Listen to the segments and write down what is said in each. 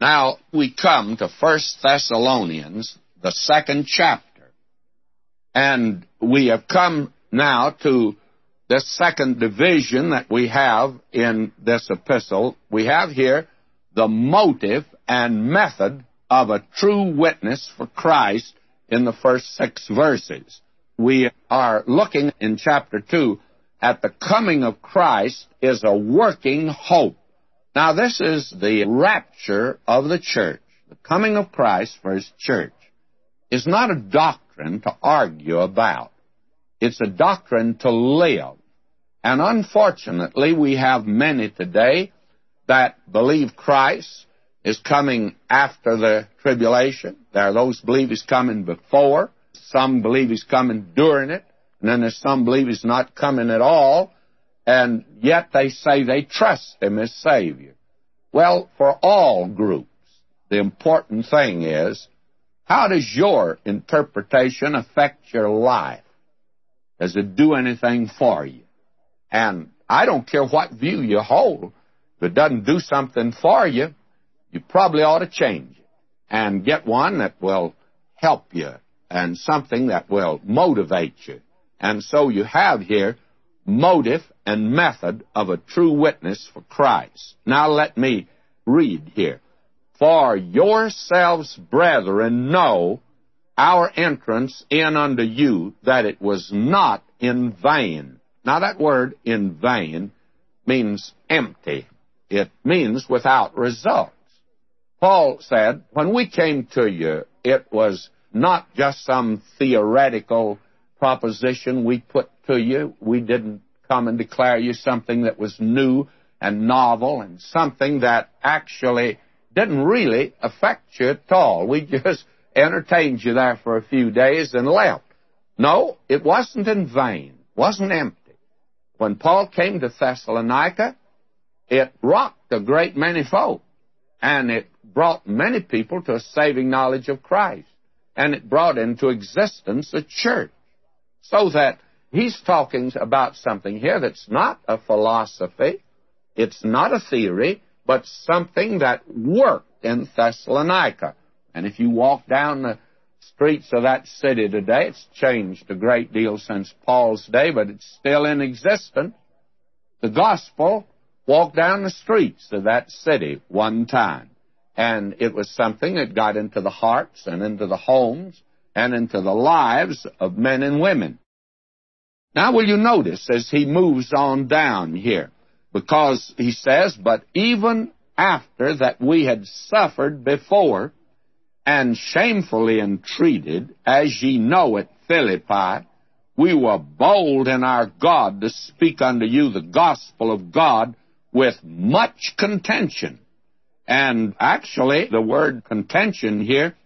Now we come to First Thessalonians, the second chapter. And we have come now to the second division that we have in this epistle. We have here the motive and method of a true witness for Christ in the first six verses. We are looking in chapter 2 at the coming of Christ is a working hope. Now, this is the rapture of the church. The coming of Christ for his church is not a doctrine to argue about. It's a doctrine to live. And unfortunately, we have many today that believe Christ is coming after the tribulation. There are those believe he's coming before. Some believe he's coming during it. And then there's some believe he's not coming at all. And yet they say they trust him as Savior. Well, for all groups, the important thing is how does your interpretation affect your life? Does it do anything for you? And I don't care what view you hold. If it doesn't do something for you, you probably ought to change it and get one that will help you and something that will motivate you. And so you have here motive and method of a true witness for Christ. Now let me read here. For yourselves, brethren, know our entrance in unto you, that it was not in vain. Now that word in vain means empty. It means without results. Paul said, when we came to you, it was not just some theoretical proposition we put to you. We didn't come and declare you something that was new and novel and something that actually didn't really affect you at all. We just entertained you there for a few days and left. No, it wasn't in vain, it wasn't empty. When Paul came to Thessalonica, it rocked a great many folk, and it brought many people to a saving knowledge of Christ, and it brought into existence a church. So that he's talking about something here that's not a philosophy, it's not a theory, but something that worked in Thessalonica. And if you walk down the streets of that city today, it's changed a great deal since Paul's day, but it's still in existence. The gospel walked down the streets of that city one time. And it was something that got into the hearts and into the homes and into the lives of men and women. Now, will you notice as he moves on down here? Because he says, But even after that we had suffered before and shamefully entreated, as ye know at Philippi, we were bold in our God to speak unto you the gospel of God with much contention. And actually, the word contention here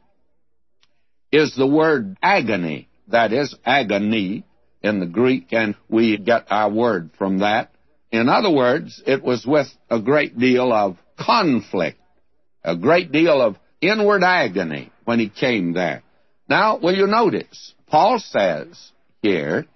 is the word agony. That is agony in the Greek, and we get our word from that. In other words, it was with a great deal of conflict, a great deal of inward agony when he came there. Now, will you notice, Paul says here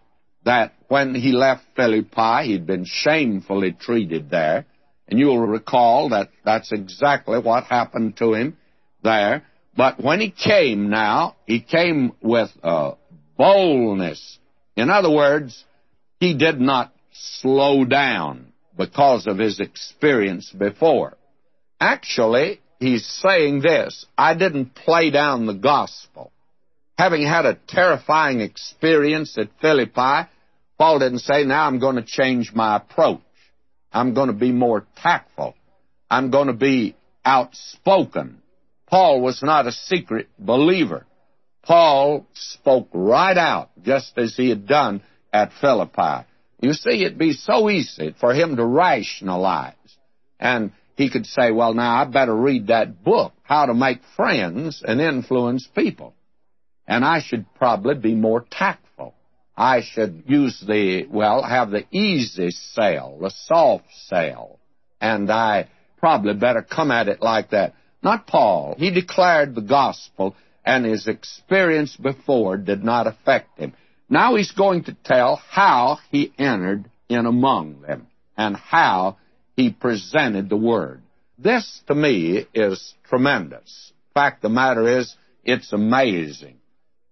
that when he left Philippi, he'd been shamefully treated there. And you'll recall that that's exactly what happened to him there. But when he came now, he came with a boldness. In other words, he did not slow down because of his experience before. Actually, he's saying this I didn't play down the gospel. Having had a terrifying experience at Philippi, Paul didn't say, Now I'm going to change my approach. I'm going to be more tactful. I'm going to be outspoken. Paul was not a secret believer. Paul spoke right out, just as he had done at Philippi. You see, it'd be so easy for him to rationalize. And he could say, well, now I better read that book, How to Make Friends and Influence People. And I should probably be more tactful. I should use the, well, have the easy sell, the soft sell. And I probably better come at it like that. Not Paul. He declared the gospel, and his experience before did not affect him. Now he's going to tell how he entered in among them and how he presented the word. this to me is tremendous. Fact the matter is, it's amazing.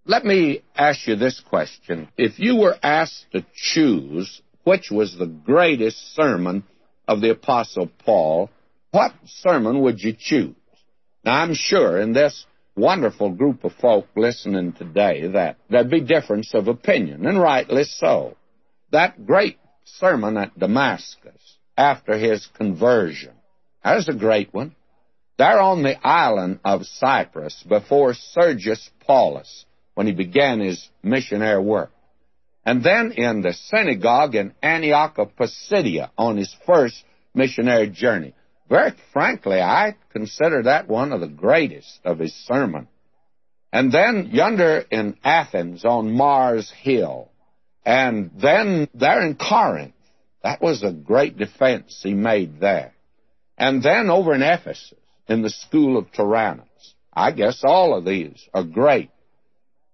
Let me ask you this question. If you were asked to choose which was the greatest sermon of the Apostle Paul, what sermon would you choose? Now, I'm sure in this wonderful group of folk listening today that there'd be difference of opinion, and rightly so. That great sermon at Damascus after his conversion, that was a great one. There on the island of Cyprus before Sergius Paulus, when he began his missionary work. And then in the synagogue in Antioch of Pisidia on his first missionary journey. Very frankly, I consider that one of the greatest of his sermon. And then yonder in Athens on Mars Hill. And then there in Corinth. That was a great defense he made there. And then over in Ephesus, in the school of Tyrannus. I guess all of these are great.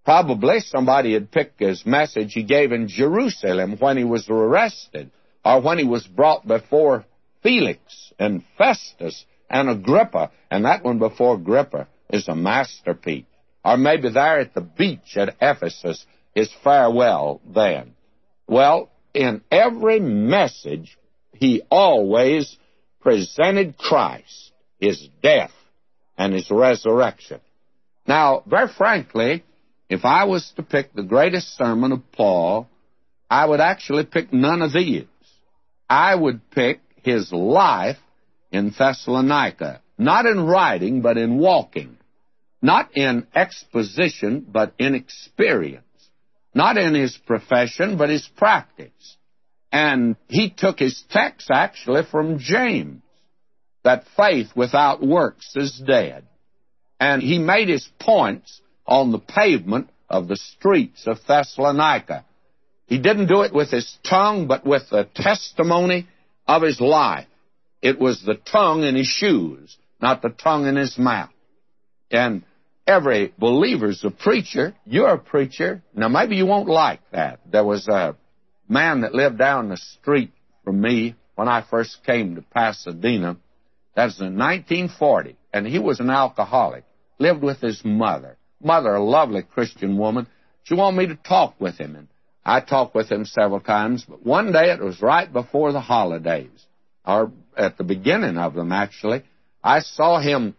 Probably somebody had picked his message he gave in Jerusalem when he was arrested or when he was brought before Felix and Festus and Agrippa. And that one before Agrippa is a masterpiece. Or maybe there at the beach at Ephesus, is farewell then. Well, in every message, he always presented Christ, his death, and his resurrection. Now, very frankly, if I was to pick the greatest sermon of Paul, I would actually pick none of these. I would pick his life in Thessalonica, not in writing, but in walking, not in exposition, but in experience, not in his profession, but his practice. And he took his text actually from James, that faith without works is dead. And he made his points on the pavement of the streets of Thessalonica. He didn't do it with his tongue, but with the testimony of his life. It was the tongue in his shoes, not the tongue in his mouth. And every believer's a preacher. You're a preacher. Now, maybe you won't like that. There was a man that lived down the street from me when I first came to Pasadena. That was in 1940, and he was an alcoholic. Lived with his mother mother, a lovely Christian woman, she wanted me to talk with him. And I talked with him several times, but one day it was right before the holidays, or at the beginning of them actually. I saw him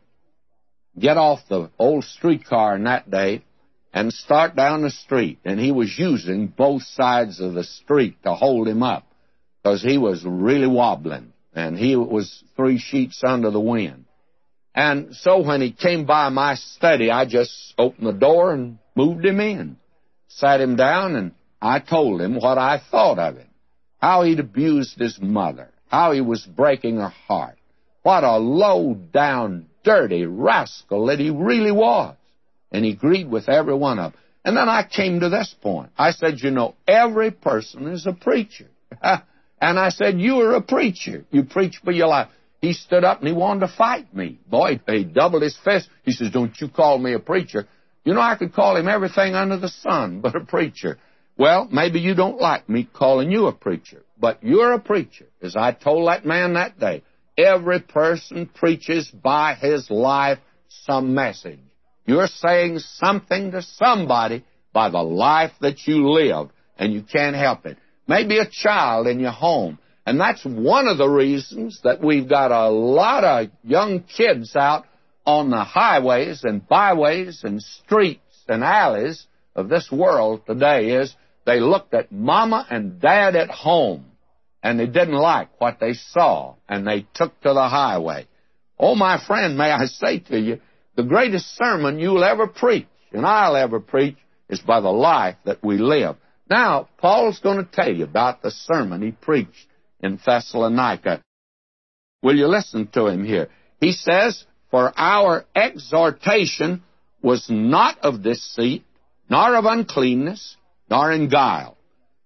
get off the old streetcar in that day and start down the street, and he was using both sides of the street to hold him up because he was really wobbling, and he was three sheets under the wind. And so when he came by my study, I just opened the door and moved him in, sat him down, and I told him what I thought of him, how he'd abused his mother, how he was breaking her heart, what a low down, dirty rascal that he really was. And he agreed with every one of them. And then I came to this point. I said, you know, every person is a preacher. and I said, you are a preacher. You preach for your life. He stood up and he wanted to fight me. Boy, he doubled his fist. He says, Don't you call me a preacher. You know, I could call him everything under the sun but a preacher. Well, maybe you don't like me calling you a preacher, but you're a preacher. As I told that man that day, every person preaches by his life some message. You're saying something to somebody by the life that you live, and you can't help it. Maybe a child in your home and that's one of the reasons that we've got a lot of young kids out on the highways and byways and streets and alleys of this world today is they looked at mama and dad at home and they didn't like what they saw and they took to the highway. Oh, my friend, may I say to you, the greatest sermon you'll ever preach and I'll ever preach is by the life that we live. Now, Paul's going to tell you about the sermon he preached in Thessalonica. Will you listen to him here? He says, For our exhortation was not of deceit, nor of uncleanness, nor in guile.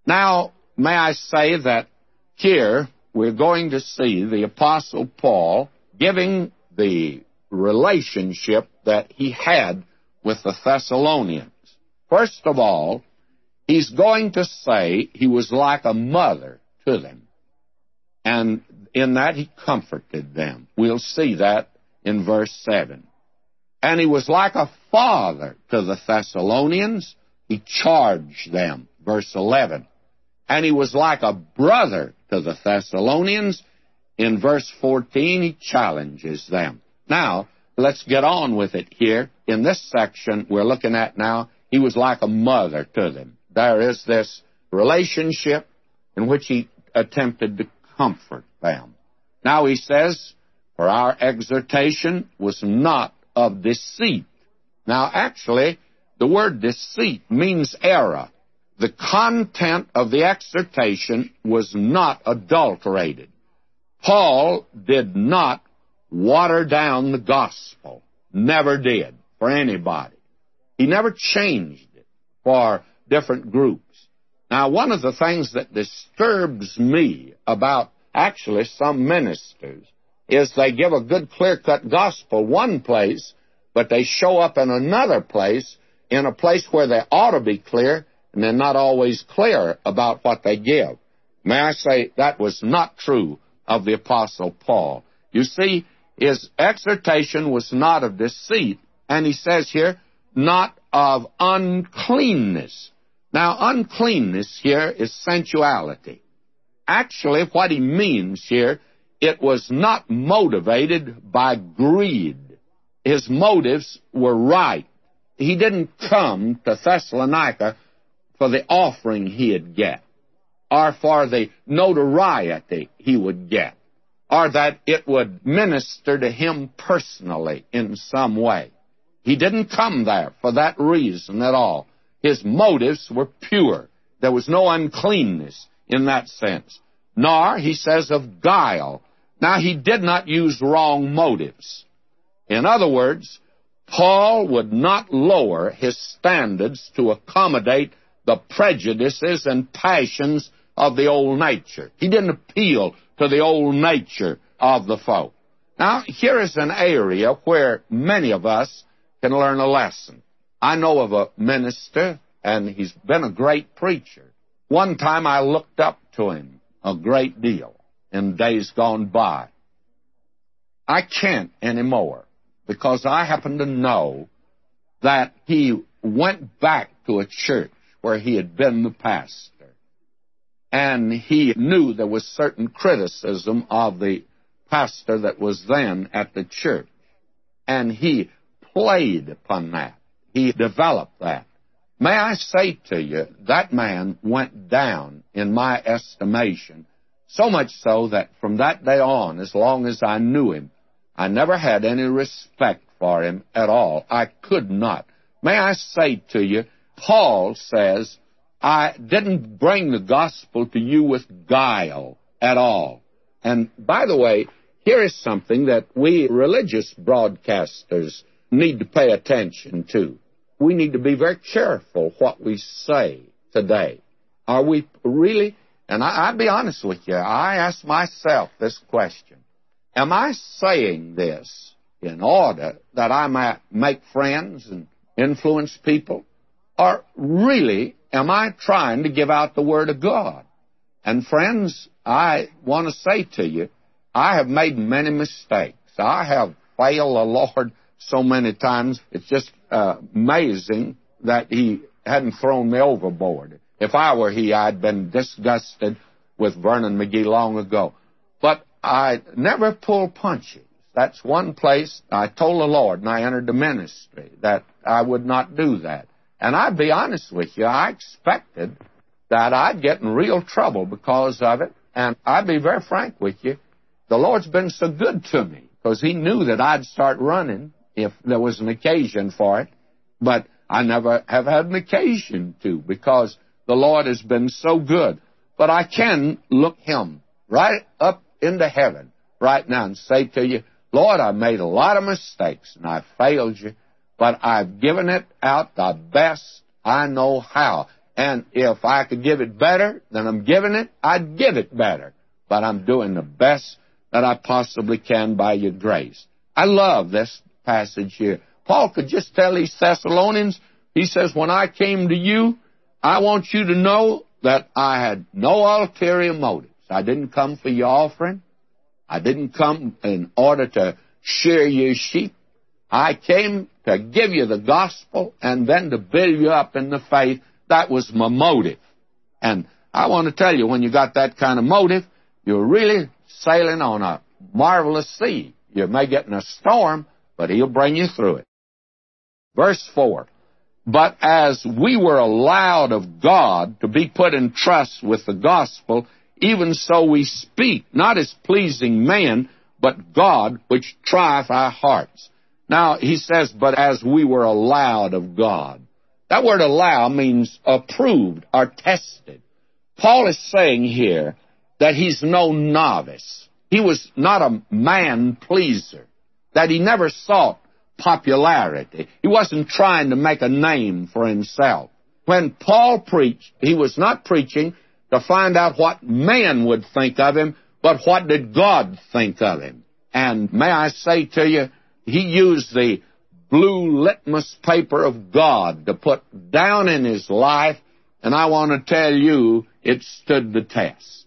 Now, may I say that here we're going to see the Apostle Paul giving the relationship that he had with the Thessalonians. First of all, he's going to say he was like a mother to them. And in that he comforted them. We'll see that in verse 7. And he was like a father to the Thessalonians. He charged them. Verse 11. And he was like a brother to the Thessalonians. In verse 14, he challenges them. Now, let's get on with it here. In this section we're looking at now, he was like a mother to them. There is this relationship in which he attempted to comfort them. Now he says, For our exhortation was not of deceit. Now actually, the word deceit means error. The content of the exhortation was not adulterated. Paul did not water down the gospel. Never did for anybody. He never changed it for different groups. Now, one of the things that disturbs me about actually some ministers is they give a good clear-cut gospel one place, but they show up in another place, in a place where they ought to be clear, and they're not always clear about what they give. May I say that was not true of the Apostle Paul. You see, his exhortation was not of deceit, and he says here, not of uncleanness. Now, uncleanness here is sensuality. Actually, what he means here, it was not motivated by greed. His motives were right. He didn't come to Thessalonica for the offering he'd get, or for the notoriety he would get, or that it would minister to him personally in some way. He didn't come there for that reason at all. His motives were pure. There was no uncleanness in that sense. Nor, he says, of guile. Now, he did not use wrong motives. In other words, Paul would not lower his standards to accommodate the prejudices and passions of the old nature. He didn't appeal to the old nature of the folk. Now, here is an area where many of us can learn a lesson. I know of a minister, and he's been a great preacher. One time I looked up to him a great deal in days gone by. I can't anymore because I happen to know that he went back to a church where he had been the pastor. And he knew there was certain criticism of the pastor that was then at the church. And he played upon that. He developed that. May I say to you, that man went down in my estimation, so much so that from that day on, as long as I knew him, I never had any respect for him at all. I could not. May I say to you, Paul says, I didn't bring the gospel to you with guile at all. And by the way, here is something that we religious broadcasters need to pay attention to. We need to be very careful what we say today. Are we really? And I, will be honest with you. I ask myself this question. Am I saying this in order that I might make friends and influence people? Or really am I trying to give out the Word of God? And friends, I want to say to you, I have made many mistakes. I have failed the Lord so many times. It's just uh, amazing that he hadn't thrown me overboard. If I were he, I'd been disgusted with Vernon McGee long ago. But I never pull punches. That's one place I told the Lord, and I entered the ministry, that I would not do that. And I'd be honest with you, I expected that I'd get in real trouble because of it. And I'd be very frank with you, the Lord's been so good to me because He knew that I'd start running if there was an occasion for it, but I never have had an occasion to because the Lord has been so good. But I can look Him right up into heaven right now and say to you, Lord, I made a lot of mistakes and I failed you, but I've given it out the best I know how. And if I could give it better than I'm giving it, I'd give it better. But I'm doing the best that I possibly can by your grace. I love this passage here. Paul could just tell these Thessalonians, he says, When I came to you, I want you to know that I had no ulterior motives. I didn't come for your offering. I didn't come in order to shear your sheep. I came to give you the gospel and then to build you up in the faith. That was my motive. And I want to tell you, when you got that kind of motive, you're really sailing on a marvelous sea. You may get in a storm, but He'll bring you through it. Verse 4. But as we were allowed of God to be put in trust with the gospel, even so we speak, not as pleasing men, but God, which trieth our hearts. Now, he says, but as we were allowed of God. That word allow means approved or tested. Paul is saying here that he's no novice. He was not a man pleaser. That he never sought popularity. He wasn't trying to make a name for himself. When Paul preached, he was not preaching to find out what man would think of him, but what did God think of him. And may I say to you, he used the blue litmus paper of God to put down in his life, and I want to tell you, it stood the test.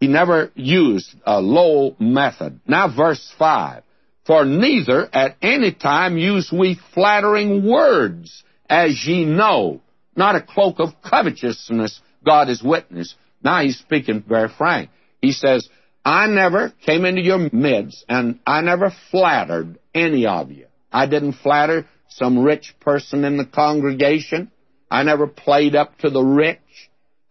He never used a low method. Now, verse 5. For neither at any time use we flattering words, as ye know, not a cloak of covetousness, God is witness. Now he's speaking very frank. He says, I never came into your midst and I never flattered any of you. I didn't flatter some rich person in the congregation. I never played up to the rich.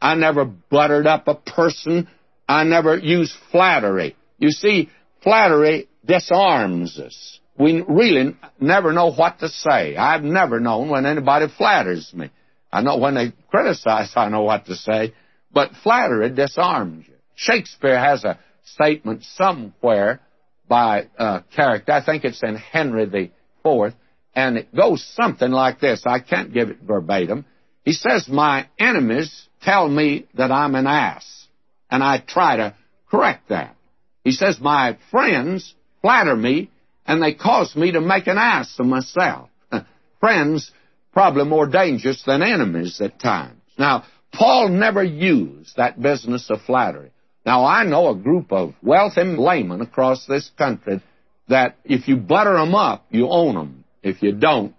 I never buttered up a person. I never used flattery. You see, flattery disarms us. We really never know what to say. I've never known when anybody flatters me. I know when they criticize, I know what to say, but flattery disarms you. Shakespeare has a statement somewhere by a character. I think it's in Henry the Fourth, and it goes something like this. I can't give it verbatim. He says, "My enemies tell me that I'm an ass, and I try to correct that." He says, "My friends flatter me, and they cause me to make an ass of myself. Friends, probably more dangerous than enemies at times. Now, Paul never used that business of flattery. Now, I know a group of wealthy laymen across this country that if you butter them up, you own them. If you don't,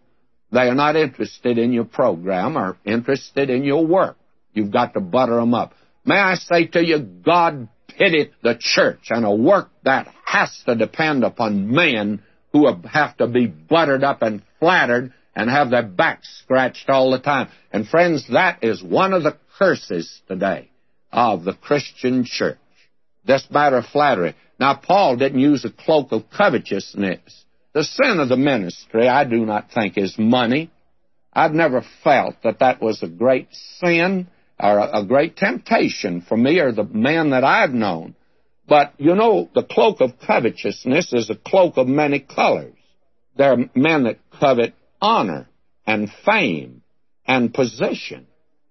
they are not interested in your program or interested in your work. You've got to butter them up. May I say to you, God pity the church and a work that has to depend upon men who have to be buttered up and flattered and have their backs scratched all the time. And friends, that is one of the curses today of the Christian church. This matter of flattery. Now, Paul didn't use a cloak of covetousness. The sin of the ministry, I do not think, is money. I've never felt that that was a great sin or a, great temptation for me or the men that I've known. But you know, the cloak of covetousness is a cloak of many colors. There are men that covet honor and fame and position.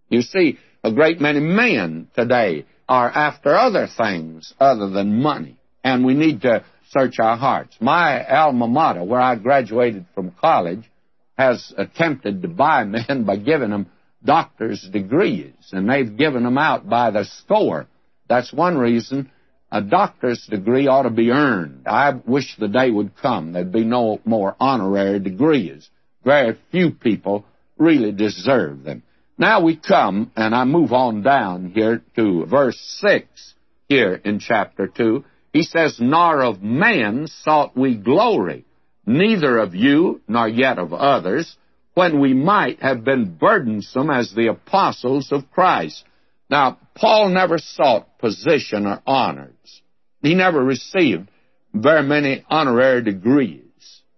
You see, a great many men today are after other things other than money. And we need to search our hearts. My alma mater, where I graduated from college, has attempted to buy men by giving them doctor's degrees, and they've given them out by the score. That's one reason a doctor's degree ought to be earned. I wish the day would come there'd be no more honorary degrees. Very few people really deserve them. Now we come, and I move on down here to verse 6 here in chapter 2. He says, Nor of man sought we glory, neither of you, nor yet of others, when we might have been burdensome as the apostles of Christ. Now, Paul never sought position or honors. He never received very many honorary degrees.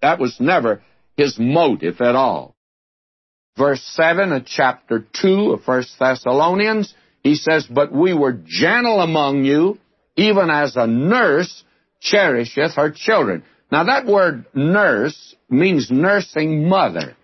That was never his motive at all. Verse 7 of chapter 2 of 1 Thessalonians, he says, But we were gentle among you, even as a nurse cherisheth her children. Now that word nurse means nursing mother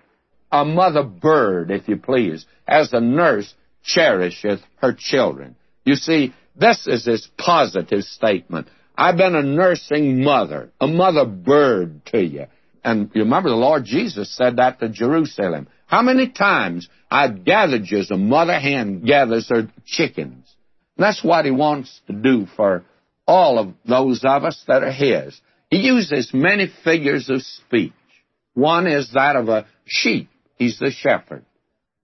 a mother bird, if you please, as a nurse cherisheth her children. You see, this is his positive statement. I've been a nursing mother, a mother bird to you. And you remember the Lord Jesus said that to Jerusalem. How many times I've gathered you as a mother hen gathers her chickens. And that's what he wants to do for all of those of us that are His. He uses many figures of speech. One is that of a sheep. He's the shepherd.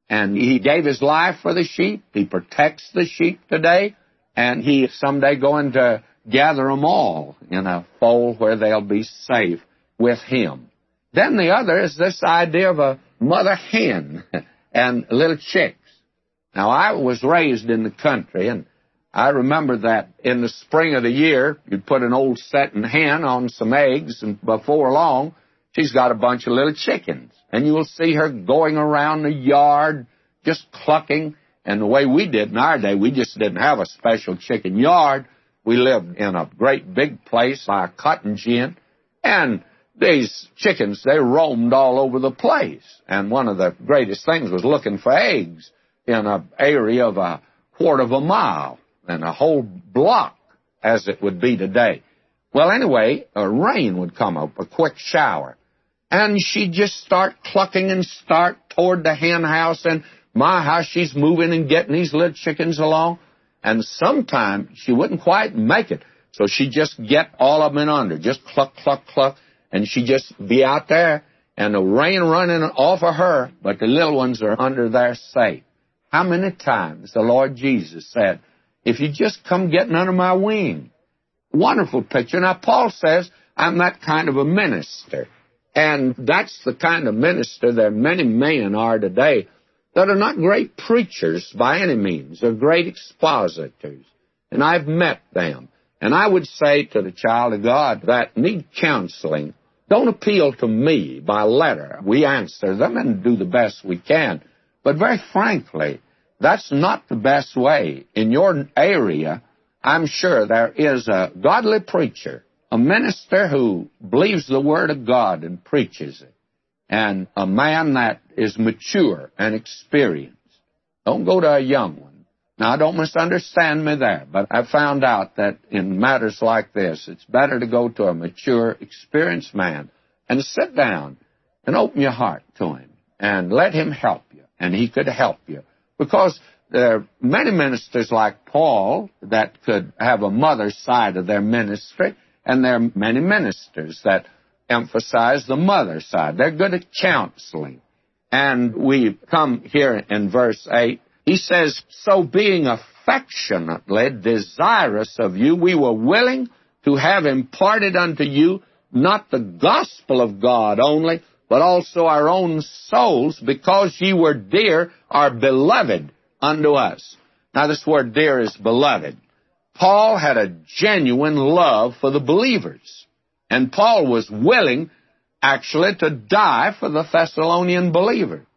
And He gave His life for the sheep. He protects the sheep today. And He someday going to gather them all in a fold where they'll be safe with Him. Then the other is this idea of a mother hen and little chicks. Now I was raised in the country and I remember that in the spring of the year, you'd put an old setting hen on some eggs, and before long, she's got a bunch of little chickens. And you'll see her going around the yard, just clucking. And the way we did in our day, we just didn't have a special chicken yard. We lived in a great big place by a cotton gin. And these chickens, they roamed all over the place. And one of the greatest things was looking for eggs in an area of a quarter of a mile and a whole block as it would be today. Well, anyway, a rain would come up, a quick shower, and she'd just start clucking and start toward the hen house, and my, how she's moving and getting these little chickens along. And sometimes she wouldn't quite make it, so she'd just get all of them in under, just cluck, cluck, cluck, and she'd just be out there, and the rain running off of her, but the little ones are under there safe. How many times the Lord Jesus said, if you just come getting under my wing. Wonderful picture. Now, Paul says, I'm that kind of a minister. And that's the kind of minister that many men are today that are not great preachers by any means. They're great expositors. And I've met them. And I would say to the child of God that need counseling, don't appeal to me by letter. We answer them and do the best we can. But very frankly, that's not the best way. In your area, I'm sure there is a godly preacher, a minister who believes the Word of God and preaches it, and a man that is mature and experienced. Don't go to a young one. Now, don't misunderstand me there, but I found out that in matters like this, it's better to go to a mature, experienced man and sit down and open your heart to him and let him help you, and he could help you because there are many ministers like Paul that could have a mother side of their ministry, and there are many ministers that emphasize the mother side. They're good at counseling. And we come here in verse 8. He says, So being affectionately desirous of you, we were willing to have imparted unto you not the gospel of God only, but also our own souls, because ye were dear, are beloved unto us. Now, this word dear is beloved. Paul had a genuine love for the believers. And Paul was willing, actually, to die for the Thessalonian believers.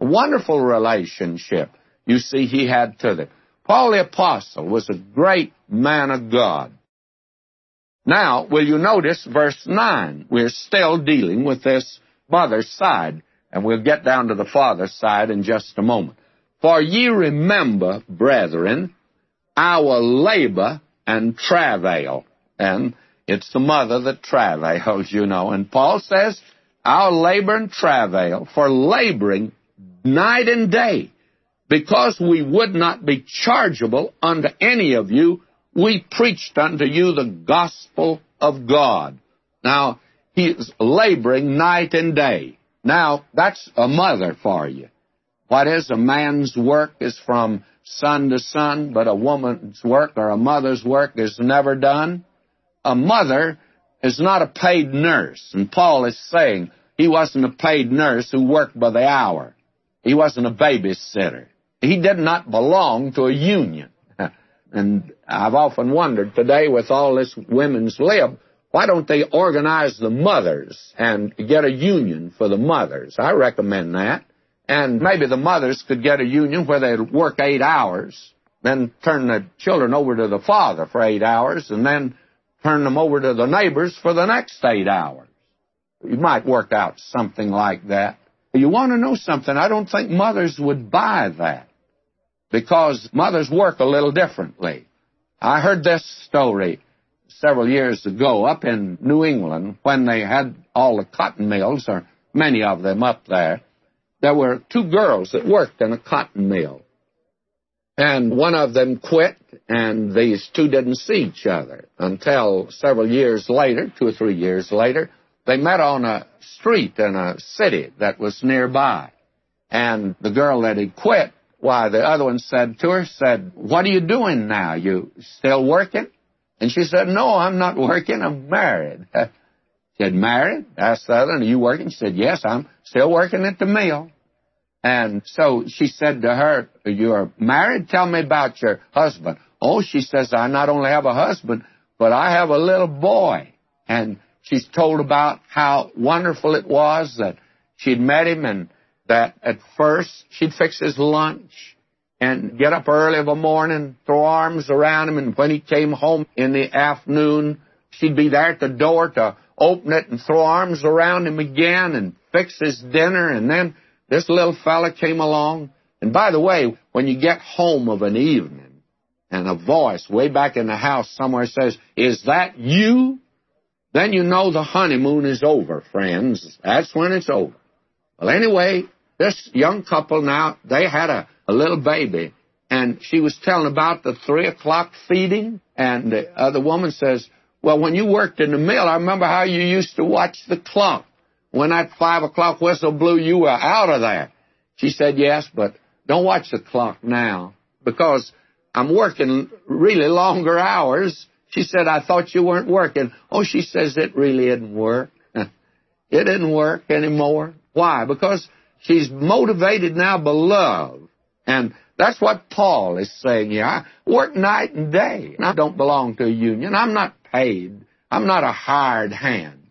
A wonderful relationship you see he had to them. Paul the Apostle was a great man of God. Now, will you notice verse 9? We're still dealing with this mother's side, and we'll get down to the father's side in just a moment. For ye remember, brethren, our labor and travail. And it's the mother that travails, you know. And Paul says, our labor and travail for laboring night and day, because we would not be chargeable unto any of you, we preached unto you the gospel of God. Now, he is laboring night and day. Now, that's a mother for you. What is a man's work is from sun to sun, but a woman's work or a mother's work is never done. A mother is not a paid nurse, and Paul is saying he wasn't a paid nurse who worked by the hour. He wasn't a babysitter. He did not belong to a union. and I've often wondered today with all this women's lib, why don't they organize the mothers and get a union for the mothers? I recommend that. And maybe the mothers could get a union where they'd work eight hours, then turn the children over to the father for eight hours, and then turn them over to the neighbors for the next eight hours. You might work out something like that. You want to know something? I don't think mothers would buy that because mothers work a little differently. I heard this story several years ago up in New England when they had all the cotton mills, or many of them up there. There were two girls that worked in a cotton mill. And one of them quit, and these two didn't see each other until several years later, two or three years later, they met on a street in a city that was nearby. And the girl that had quit, why, the other one said to her, said, What are you doing now? You still working? And she said, No, I'm not working. I'm married. she said, Married? Asked the other, Are you working? She said, Yes, I'm still working at the mill. And so she said to her, You're married? Tell me about your husband. Oh, she says, I not only have a husband, but I have a little boy. And she's told about how wonderful it was that she'd met him and that at first she'd fix his lunch and get up early of a morning, throw arms around him, and when he came home in the afternoon, she'd be there at the door to open it and throw arms around him again and fix his dinner, and then this little fella came along. And by the way, when you get home of an evening and a voice way back in the house somewhere says, Is that you? Then you know the honeymoon is over, friends. That's when it's over. Well, anyway, this young couple now, they had a, a little baby, and she was telling about the three o'clock feeding, and the other woman says, Well, when you worked in the mill, I remember how you used to watch the clock. When that five o'clock whistle blew, you were out of there. She said, Yes, but don't watch the clock now because I'm working really longer hours. She said, I thought you weren't working. Oh, she says, it really didn't work. it didn't work anymore. Why? Because she's motivated now by love. And that's what Paul is saying here. I work night and day. And I don't belong to a union. I'm not paid. I'm not a hired hand.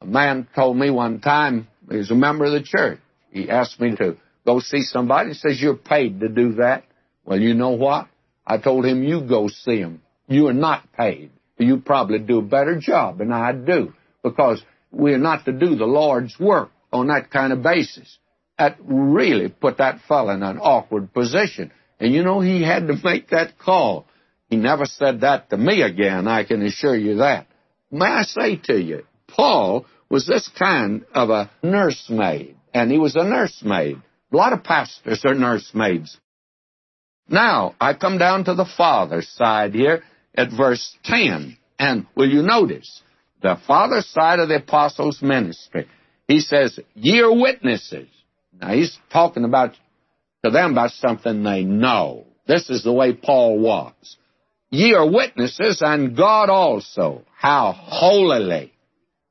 A man told me one time, he was a member of the church. He asked me to go see somebody. He says, You're paid to do that. Well, you know what? I told him, You go see him. You are not paid. You probably do a better job than I do because we're not to do the Lord's work on that kind of basis. That really put that fellow in an awkward position. And you know, he had to make that call. He never said that to me again, I can assure you that. May I say to you, Paul was this kind of a nursemaid, and he was a nursemaid. A lot of pastors are nursemaids. Now, I come down to the father's side here at verse 10, and will you notice the father's side of the apostles' ministry? He says, Ye are witnesses. Now, he's talking about to them about something they know. This is the way Paul was. Ye are witnesses, and God also, how holily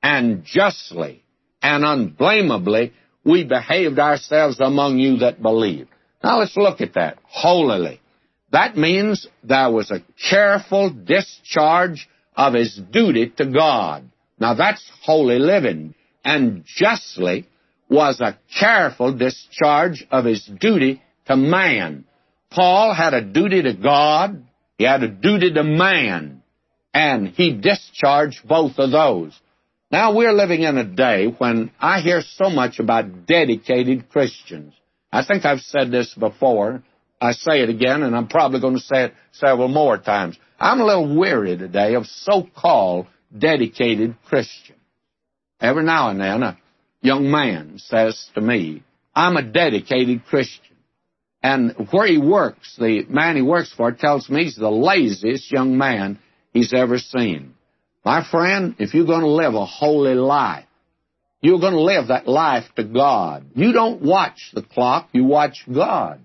and justly and unblameably we behaved ourselves among you that believe. Now let's look at that. Holily. That means there was a careful discharge of his duty to God. Now that's holy living. And justly was a careful discharge of his duty to man. Paul had a duty to God, he had a duty to man, and he discharged both of those. Now we're living in a day when I hear so much about dedicated Christians. I think I've said this before. I say it again, and I'm probably going to say it several more times. I'm a little weary today of so-called dedicated Christians. Every now and then, a young man says to me, I'm a dedicated Christian. And where he works, the man he works for tells me he's the laziest young man he's ever seen. My friend, if you're going to live a holy life, you're going to live that life to God. You don't watch the clock, you watch God.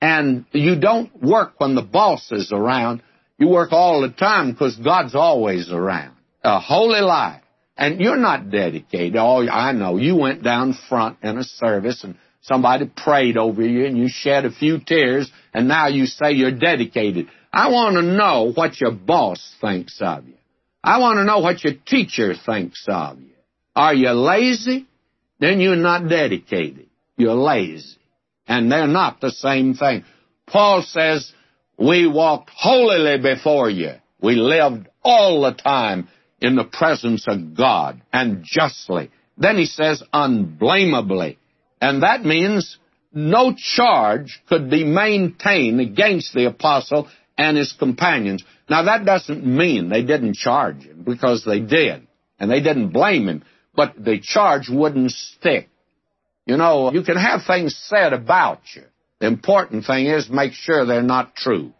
And you don't work when the boss is around. You work all the time because God's always around. A holy life. And you're not dedicated. Oh, I know. You went down front in a service and somebody prayed over you and you shed a few tears and now you say you're dedicated. I want to know what your boss thinks of you. I want to know what your teacher thinks of you. Are you lazy? Then you're not dedicated. You're lazy. And they're not the same thing. Paul says, we walked holily before you. We lived all the time in the presence of God and justly. Then he says, unblameably. And that means no charge could be maintained against the apostle and his companions. Now that doesn't mean they didn't charge him, because they did, and they didn't blame him, but the charge wouldn't stick. You know, you can have things said about you, The important thing is make sure they're not true.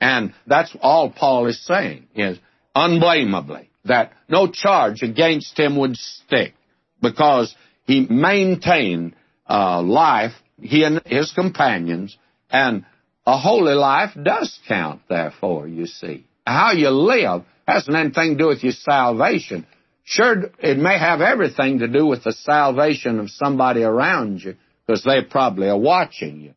And that's all Paul is saying is unblameably that no charge against him would stick because he maintained uh, life, he and his companions, and a holy life does count, therefore, you see. How you live hasn't anything to do with your salvation. Sure, it may have everything to do with the salvation of somebody around you, because they probably are watching you.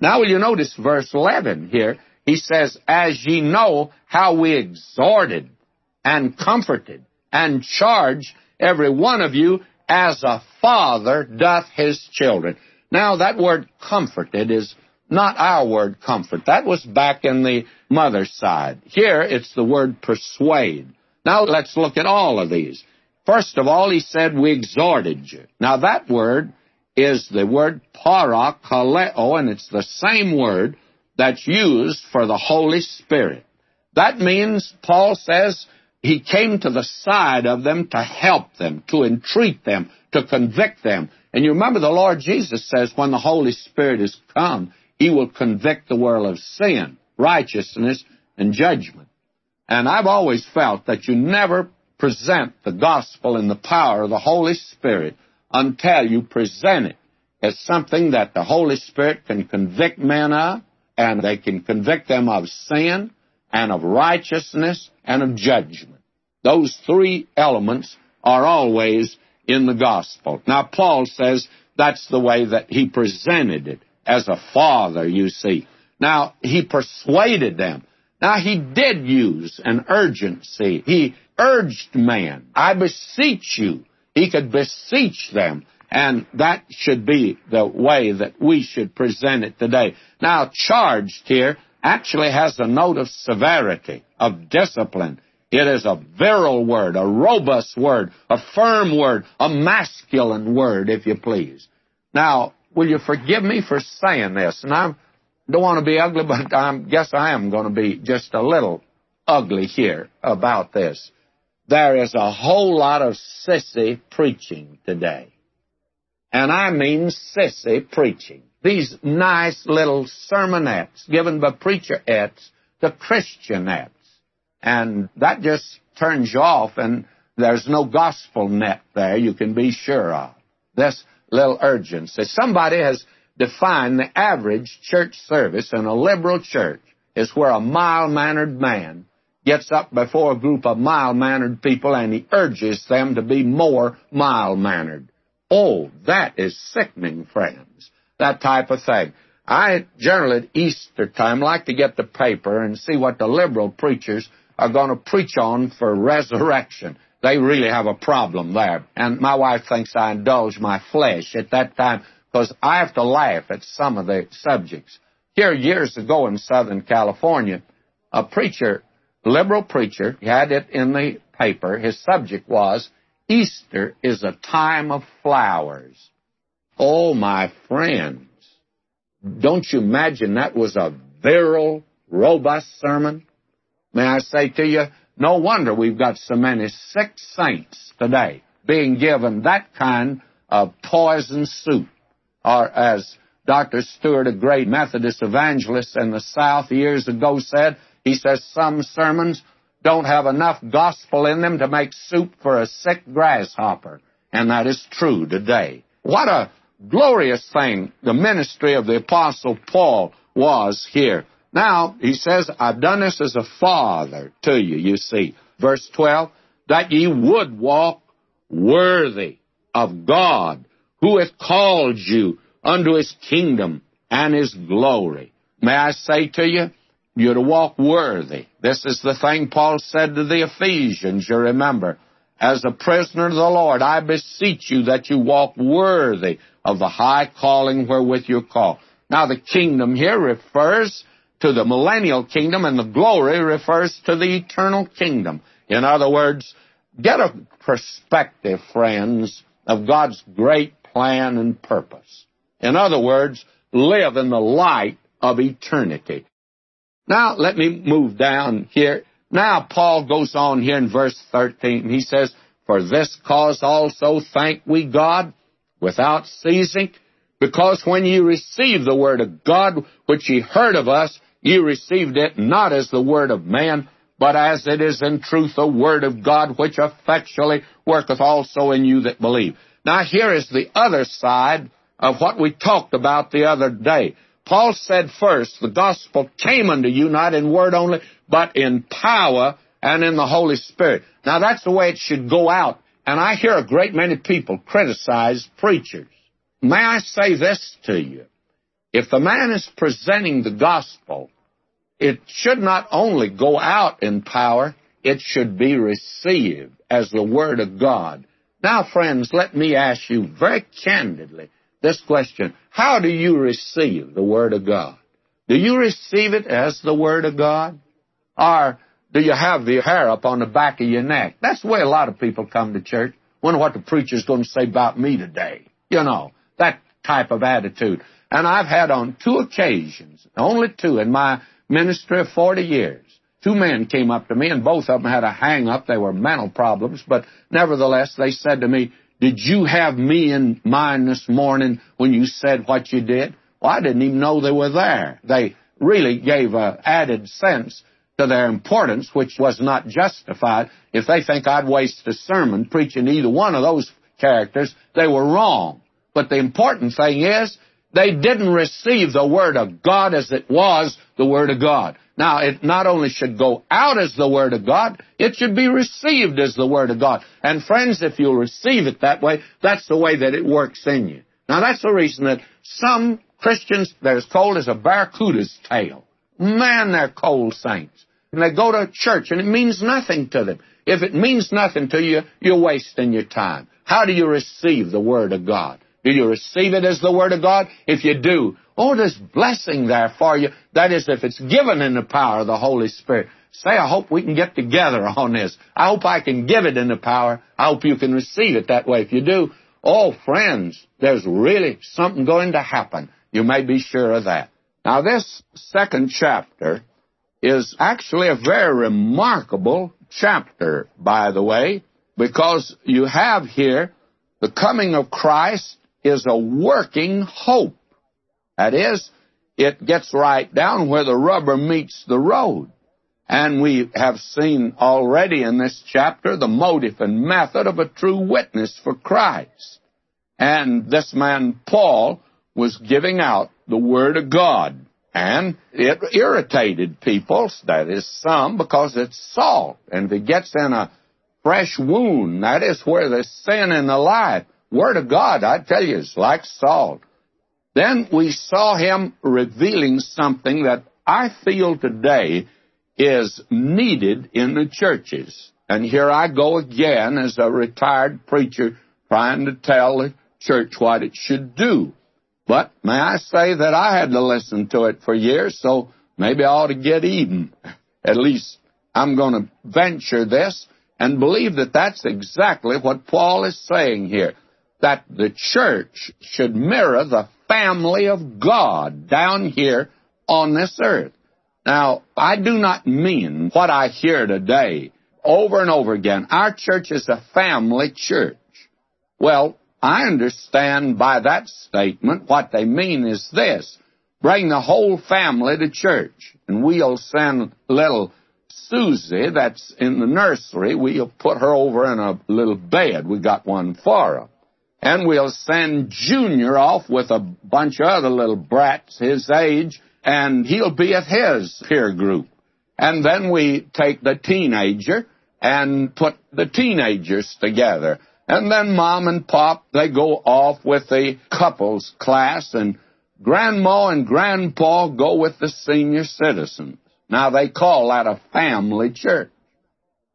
Now, will you notice verse 11 here? He says, As ye know how we exhorted and comforted and charged every one of you as a father doth his children. Now, that word comforted is not our word comfort. That was back in the mother's side. Here, it's the word persuade. Now, let's look at all of these. First of all, he said, We exhorted you. Now, that word is the word parakaleo, and it's the same word that's used for the Holy Spirit. That means, Paul says, he came to the side of them to help them, to entreat them, to convict them. And you remember the Lord Jesus says when the Holy Spirit is come, he will convict the world of sin, righteousness, and judgment. And I've always felt that you never present the gospel in the power of the Holy Spirit until you present it as something that the Holy Spirit can convict men of, and they can convict them of sin, and of righteousness and of judgment. Those three elements are always in the gospel. Now, Paul says that's the way that he presented it as a father, you see. Now, he persuaded them. Now, he did use an urgency. He urged man, I beseech you. He could beseech them. And that should be the way that we should present it today. Now, charged here actually has a note of severity, of discipline. It is a virile word, a robust word, a firm word, a masculine word, if you please. Now, will you forgive me for saying this? And I don't want to be ugly, but I guess I am going to be just a little ugly here about this. There is a whole lot of sissy preaching today. And I mean sissy preaching these nice little sermonettes given by preacherettes to Christianettes. And that just turns you off, and there's no gospel net there you can be sure of. This little urgency. Somebody has defined the average church service in a liberal church is where a mild-mannered man gets up before a group of mild-mannered people and he urges them to be more mild-mannered. Oh, that is sickening, friends that type of thing. I generally at Easter time like to get the paper and see what the liberal preachers are going to preach on for resurrection. They really have a problem there. And my wife thinks I indulge my flesh at that time because I have to laugh at some of the subjects. Here, years ago in Southern California, a preacher, liberal preacher, he had it in the paper. His subject was Easter is a time of flowers. Oh, my friends, don't you imagine that was a virile, robust sermon? May I say to you, no wonder we've got so many sick saints today being given that kind of poison soup. Or as Dr. Stewart, a great Methodist evangelist in the South years ago said, he says some sermons don't have enough gospel in them to make soup for a sick grasshopper. And that is true today. What a glorious thing the ministry of the Apostle Paul was here. Now, he says, I've done this as a father to you, you see. Verse 12, that ye would walk worthy of God, who hath called you unto his kingdom and his glory. May I say to you, you're to walk worthy. This is the thing Paul said to the Ephesians, you remember. As a prisoner of the Lord, I beseech you that you walk worthy of the high calling wherewith you're called. Now, the kingdom here refers to the millennial kingdom, and the glory refers to the eternal kingdom. In other words, get a perspective, friends, of God's great plan and purpose. In other words, live in the light of eternity. Now, let me move down here. Now, Paul goes on here in verse 13. He says, For this cause also thank we God without ceasing, Because when ye received the word of God, which ye heard of us, ye received it not as the word of man, but as it is in truth the word of God, which effectually worketh also in you that believe. Now here is the other side of what we talked about the other day. Paul said first, the gospel came unto you not in word only, but in power and in the Holy Spirit. Now that's the way it should go out. And I hear a great many people criticize preachers. May I say this to you? If the man is presenting the gospel, it should not only go out in power, it should be received as the Word of God. Now, friends, let me ask you very candidly this question. How do you receive the Word of God? Do you receive it as the Word of God? Or do you have the hair up on the back of your neck? That's the way a lot of people come to church. Wonder what the preacher's going to say about me today. You know, that type of attitude. And I've had on two occasions, only two in my ministry of 40 years, two men came up to me and both of them had a hang up. They were mental problems, but nevertheless they said to me, did you have me in mind this morning when you said what you did? Well, I didn't even know they were there. They really gave a added sense to their importance, which was not justified. If they think I'd waste a sermon preaching either one of those characters, they were wrong. But the important thing is, they didn't receive the Word of God as it was the Word of God. Now, it not only should go out as the Word of God, it should be received as the Word of God. And friends, if you'll receive it that way, that's the way that it works in you. Now, that's the reason that some Christians, they're as cold as a barracuda's tail. Man, they're cold saints. And they go to church and it means nothing to them. If it means nothing to you, you're wasting your time. How do you receive the Word of God? Do you receive it as the Word of God? If you do, oh, there's blessing there for you. That is, if it's given in the power of the Holy Spirit. Say, I hope we can get together on this. I hope I can give it in the power. I hope you can receive it that way. If you do, oh, friends, there's really something going to happen. You may be sure of that. Now, this second chapter is actually a very remarkable chapter, by the way, because you have here the coming of Christ is a working hope. That is, it gets right down where the rubber meets the road. And we have seen already in this chapter the motive and method of a true witness for Christ. And this man, Paul, was giving out the Word of God. And it irritated people, that is some, because it's salt. And if it gets in a fresh wound, that is where the sin in the life Word of God, I tell you, is like salt. Then we saw him revealing something that I feel today is needed in the churches. And here I go again as a retired preacher trying to tell the church what it should do. But may I say that I had to listen to it for years, so maybe I ought to get even. At least I'm going to venture this and believe that that's exactly what Paul is saying here that the church should mirror the family of God down here on this earth. Now, I do not mean what I hear today over and over again. Our church is a family church. Well, I understand by that statement what they mean is this. Bring the whole family to church. And we'll send little Susie that's in the nursery, we'll put her over in a little bed. We got one for her and we'll send Junior off with a bunch of other little brats his age, and he'll be at his peer group. And then we take the teenager and put the teenagers together. And then mom and pop, they go off with the couples class, and grandma and grandpa go with the senior citizens. Now they call that a family church.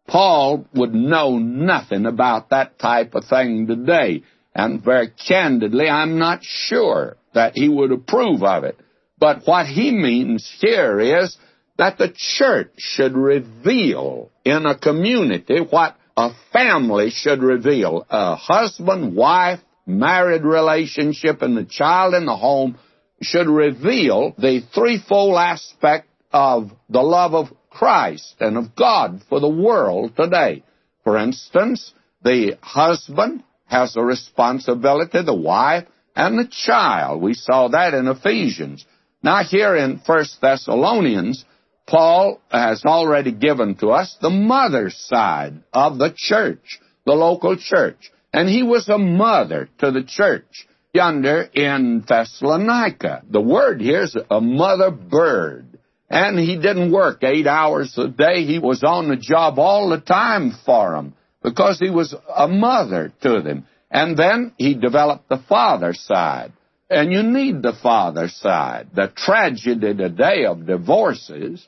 Paul would know nothing about that type of thing today. And very candidly, I'm not sure that he would approve of it. But what he means here is that the church should reveal in a community what a family should reveal. A husband, wife, married relationship, and the child in the home should reveal the threefold aspect of the love of Christ and of God for the world today. For instance, the husband has a responsibility, the wife and the child. We saw that in Ephesians. Now here in First Thessalonians, Paul has already given to us the mother side of the church, the local church. And he was a mother to the church yonder in Thessalonica. The word here is a mother bird. And he didn't work eight hours a day. He was on the job all the time for them because he was a mother to them. And then he developed the father side. And you need the father side. The tragedy today of divorces,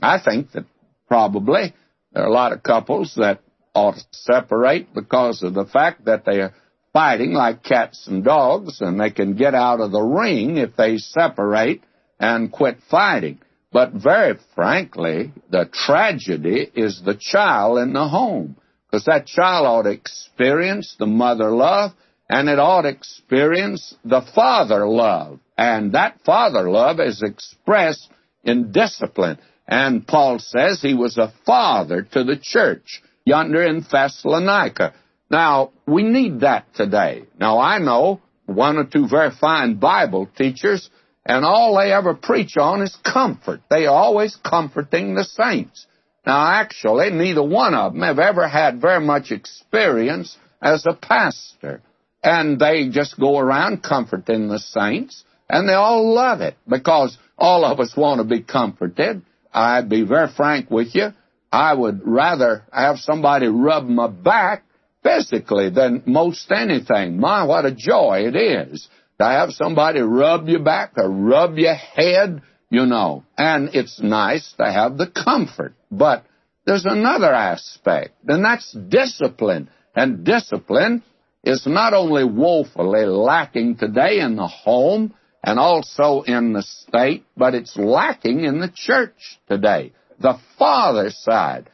I think that probably there are a lot of couples that ought to separate because of the fact that they are fighting like cats and dogs and they can get out of the ring if they separate and quit fighting. But very frankly, the tragedy is the child in the home. Because that child ought to experience the mother love and it ought to experience the father love. And that father love is expressed in discipline. And Paul says he was a father to the church yonder in Thessalonica. Now, we need that today. Now, I know one or two very fine Bible teachers and all they ever preach on is comfort. They are always comforting the saints. Now, actually, neither one of them have ever had very much experience as a pastor. And they just go around comforting the saints, and they all love it because all of us want to be comforted. I'd be very frank with you. I would rather have somebody rub my back physically than most anything. My, what a joy it is to have somebody rub your back or rub your head, you know. And it's nice to have the comfort. But there's another aspect, and that's discipline. And discipline is not only woefully lacking today in the home and also in the state, but it's lacking in the church today. The father side.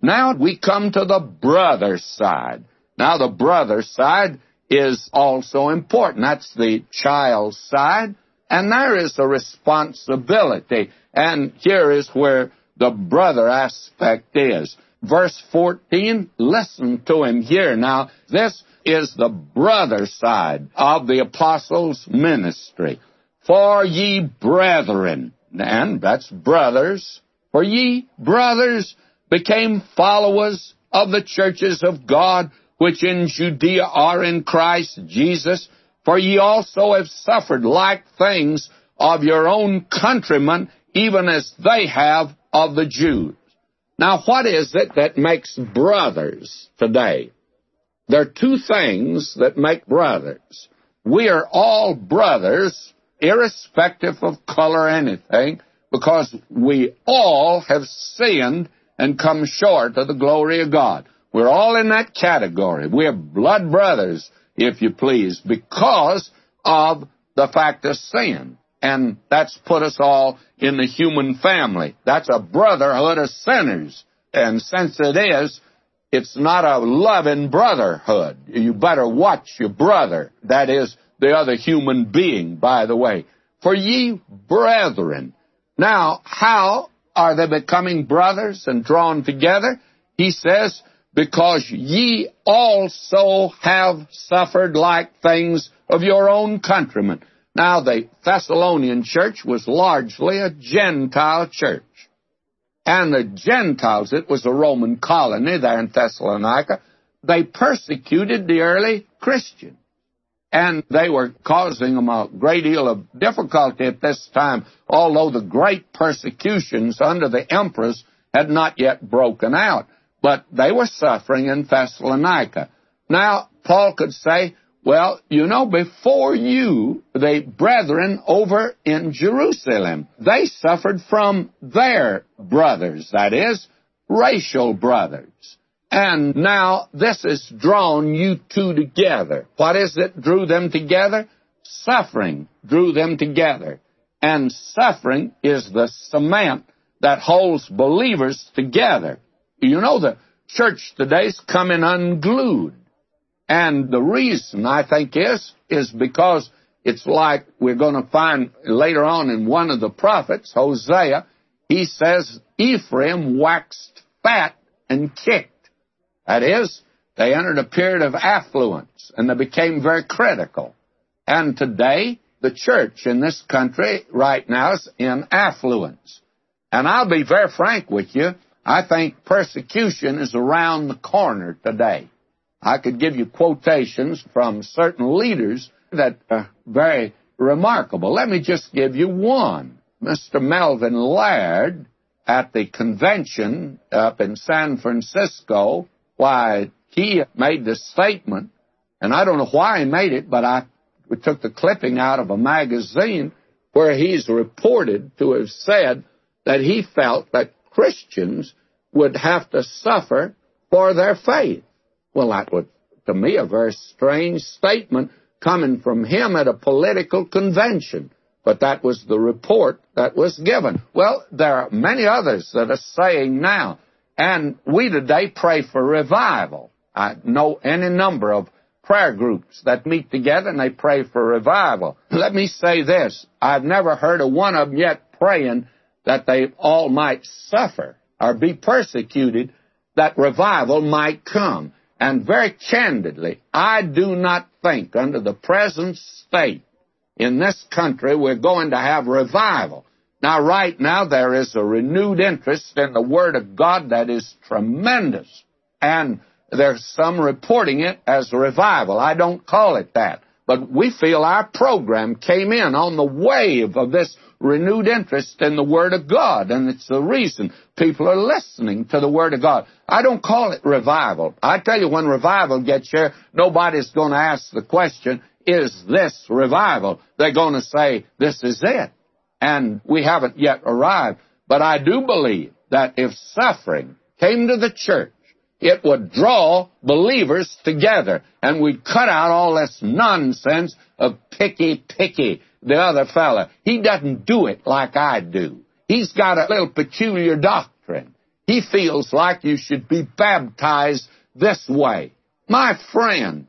Now we come to the brother side. Now the brother side is also important. That's the child's side. And there is a responsibility. And here is where the brother aspect is. Verse 14, listen to him here. Now, this is the brother side of the apostles' ministry. For ye brethren, and that's brothers, for ye brothers became followers of the churches of God which in Judea are in Christ Jesus, for ye also have suffered like things of your own countrymen, even as they have of the Jews. Now, what is it that makes brothers today? There are two things that make brothers. We are all brothers, irrespective of color or anything, because we all have sinned and come short of the glory of God. We're all in that category. We're blood brothers, if you please, because of the fact of sin. And that's put us all in the human family. That's a brotherhood of sinners. And since it is, it's not a loving brotherhood. You better watch your brother. That is the other human being, by the way. For ye brethren. Now, how are they becoming brothers and drawn together? He says, because ye also have suffered like things of your own countrymen. Now, the Thessalonian church was largely a Gentile church. And the Gentiles, it was a Roman colony there in Thessalonica, they persecuted the early Christians. And they were causing them a great deal of difficulty at this time, although the great persecutions under the emperors had not yet broken out but they were suffering in Thessalonica. Now, Paul could say, well, you know, before you, the brethren over in Jerusalem, they suffered from their brothers, that is, racial brothers. And now this has drawn you two together. What is it drew them together? Suffering drew them together. And suffering is the cement that holds believers together. You know, the church today's coming unglued. And the reason, I think, is, is because it's like we're going to find later on in one of the prophets, Hosea, he says, Ephraim waxed fat and kicked. That is, They entered a period of affluence, and they became very critical. And today, the church in this country right now is in affluence. And I'll be very frank with you, I think persecution is around the corner today. I could give you quotations from certain leaders that are very remarkable. Let me just give you one. Mr. Melvin Laird at the convention up in San Francisco, why he made this statement, and I don't know why he made it, but I took the clipping out of a magazine where he's reported to have said that he felt that Christians would have to suffer for their faith. Well, that was, to me, a very strange statement coming from him at a political convention. But that was the report that was given. Well, there are many others that are saying now, and we today pray for revival. I know any number of prayer groups that meet together and they pray for revival. Let me say this. I've never heard of one of them yet praying that they all might suffer or be persecuted, that revival might come. And very candidly, I do not think under the present state in this country we're going to have revival. Now, right now, there is a renewed interest in the Word of God that is tremendous. And there's some reporting it as a revival. I don't call it that. But we feel our program came in on the wave of this renewed interest in the Word of God, and it's the reason people are listening to the Word of God. I don't call it revival. I tell you, when revival gets here, nobody's going to ask the question, is this revival? They're going to say, this is it. And we haven't yet arrived. But I do believe that if suffering came to the church, it would draw believers together and we'd cut out all this nonsense of picky, picky the other fella. He doesn't do it like I do. He's got a little peculiar doctrine. He feels like you should be baptized this way. My friend,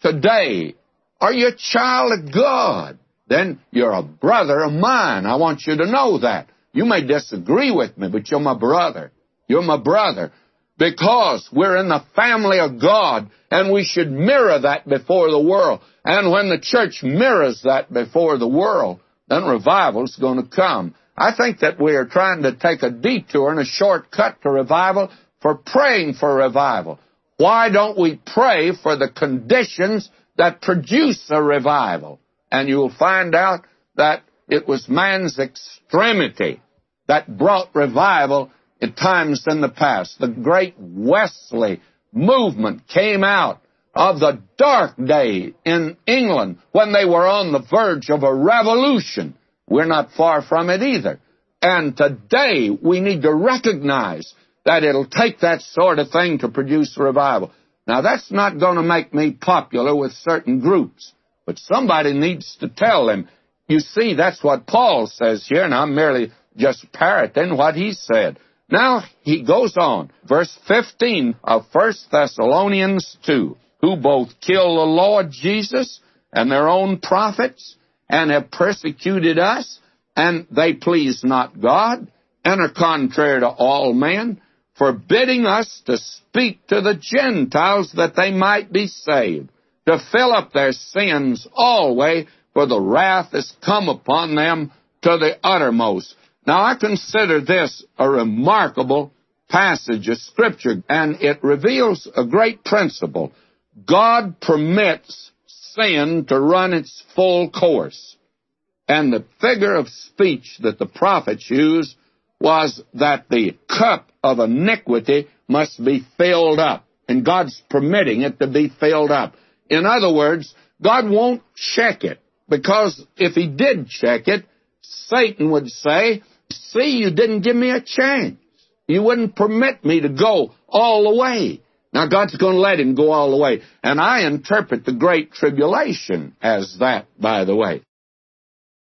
today, are you a child of God? Then you're a brother of mine. I want you to know that. You may disagree with me, but you're my brother. You're my brother because we're in the family of God and we should mirror that before the world. And when the church mirrors that before the world, then revival is going to come. I think that we are trying to take a detour and a shortcut to revival for praying for revival. Why don't we pray for the conditions that produce a revival? And you'll find out that it was man's extremity that brought revival at times in the past. The great Wesley movement came out of the dark day in England when they were on the verge of a revolution. We're not far from it either. And today we need to recognize that it'll take that sort of thing to produce a revival. Now that's not going to make me popular with certain groups, but somebody needs to tell them. You see, that's what Paul says here, and I'm merely just parroting what he said. Now he goes on, verse 15 of 1 Thessalonians 2, who both kill the Lord Jesus and their own prophets and have persecuted us, and they please not God and are contrary to all men, forbidding us to speak to the Gentiles that they might be saved, to fill up their sins always, for the wrath is come upon them to the uttermost. Now, I consider this a remarkable passage of Scripture, and it reveals a great principle. God permits sin to run its full course. And the figure of speech that the prophets used was that the cup of iniquity must be filled up, and God's permitting it to be filled up. In other words, God won't check it, because if He did check it, Satan would say, See, you didn't give me a chance. You wouldn't permit me to go all the way. Now, God's going to let him go all the way. And I interpret the Great Tribulation as that, by the way.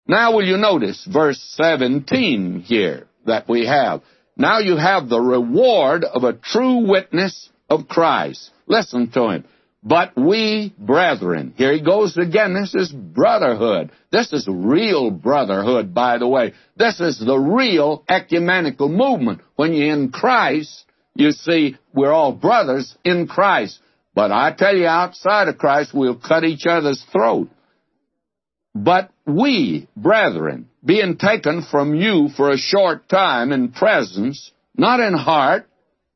Now, will you notice verse 17 here that we have? Now you have the reward of a true witness of Christ. Listen to him. But we, brethren, here he goes again. This is brotherhood. This is real brotherhood, by the way. This is the real ecumenical movement. When you're in Christ, you see, we're all brothers in Christ. But I tell you, outside of Christ, we'll cut each other's throat. But we, brethren, being taken from you for a short time in presence, not in heart,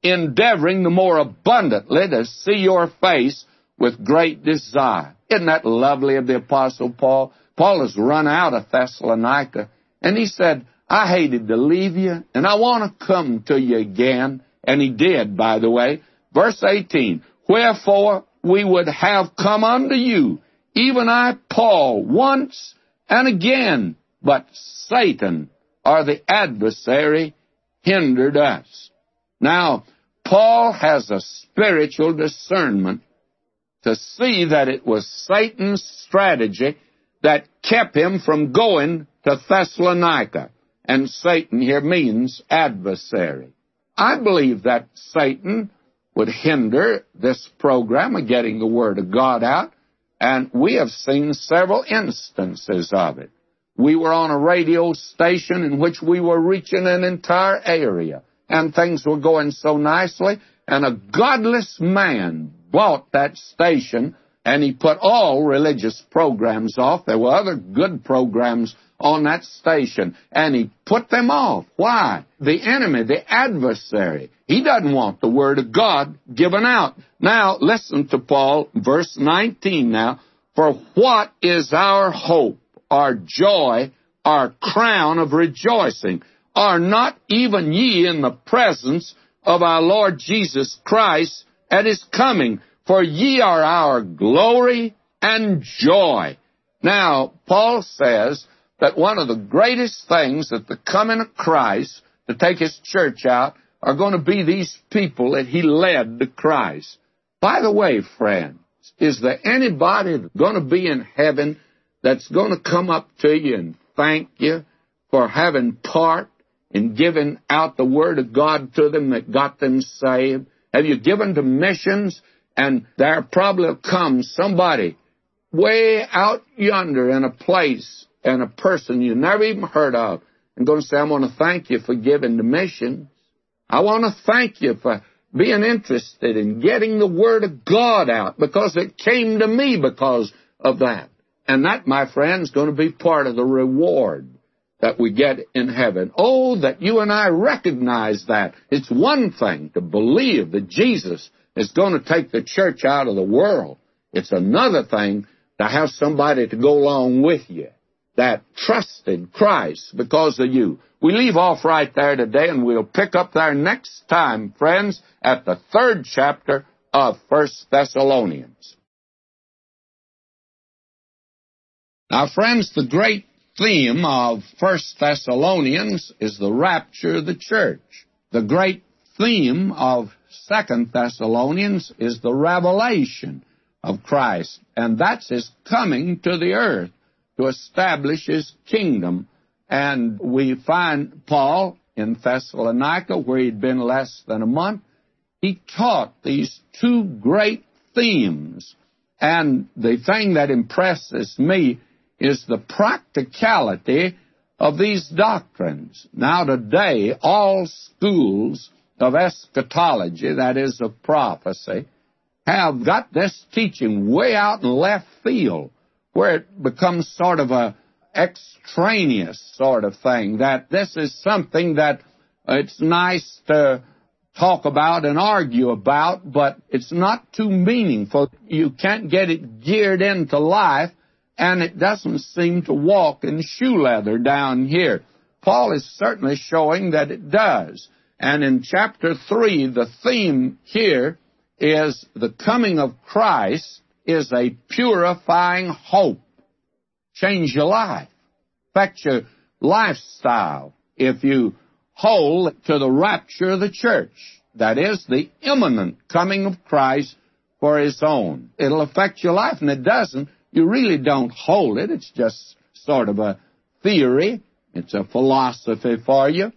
endeavoring the more abundantly to see your face with great desire. Isn't that lovely of the Apostle Paul? Paul has run out of Thessalonica, and he said, I hated to leave you, and I want to come to you again. And he did, by the way. Verse 18, Wherefore we would have come unto you, even I, Paul, once and again, but Satan, or the adversary, hindered us. Now, Paul has a spiritual discernment to see that it was Satan's strategy that kept him from going to Thessalonica. And Satan here means adversary. I believe that Satan would hinder this program of getting the Word of God out, and we have seen several instances of it. We were on a radio station in which we were reaching an entire area, and things were going so nicely, and a godless man bought that station, and he put all religious programs off. There were other good programs on that station, and he put them off. Why? The enemy, the adversary, he doesn't want the Word of God given out. Now, listen to Paul, verse 19 now. For what is our hope, our joy, our crown of rejoicing? Are not even ye in the presence of our Lord Jesus Christ at his coming? For ye are our glory and joy. Now, Paul says that one of the greatest things that the coming of Christ to take his church out are going to be these people that he led to Christ. By the way, friends, is there anybody going to be in heaven that's going to come up to you and thank you for having part in giving out the Word of God to them that got them saved? Have you given to missions? And there probably comes somebody way out yonder in a place and a person you never even heard of and going to say, I want to thank you for giving the missions. I want to thank you for being interested in getting the Word of God out because it came to me because of that. And that, my friend, is going to be part of the reward that we get in heaven. Oh, that you and I recognize that. It's one thing to believe that Jesus is going to take the church out of the world. It's another thing to have somebody to go along with you that trusted Christ because of you. We leave off right there today and we'll pick up there next time, friends, at the third chapter of First Thessalonians. Now, friends, the great theme of First Thessalonians is the rapture of the church. The great theme of Second Thessalonians is the revelation of Christ, and that's his coming to the earth to establish his kingdom. And we find Paul in Thessalonica, where he'd been less than a month. He taught these two great themes. And the thing that impresses me is the practicality of these doctrines. Now, today, all schools of eschatology, that is, of prophecy, have got this teaching way out in left field where it becomes sort of a extraneous sort of thing, that this is something that it's nice to talk about and argue about, but it's not too meaningful. You can't get it geared into life, and it doesn't seem to walk in shoe leather down here. Paul is certainly showing that it does. And in chapter 3, the theme here is the coming of Christ is a purifying hope. Change your life. Affect your lifestyle if you hold to the rapture of the church. That is, the imminent coming of Christ for His own. It'll affect your life, and it doesn't. You really don't hold it. It's just sort of a theory. It's a philosophy for you.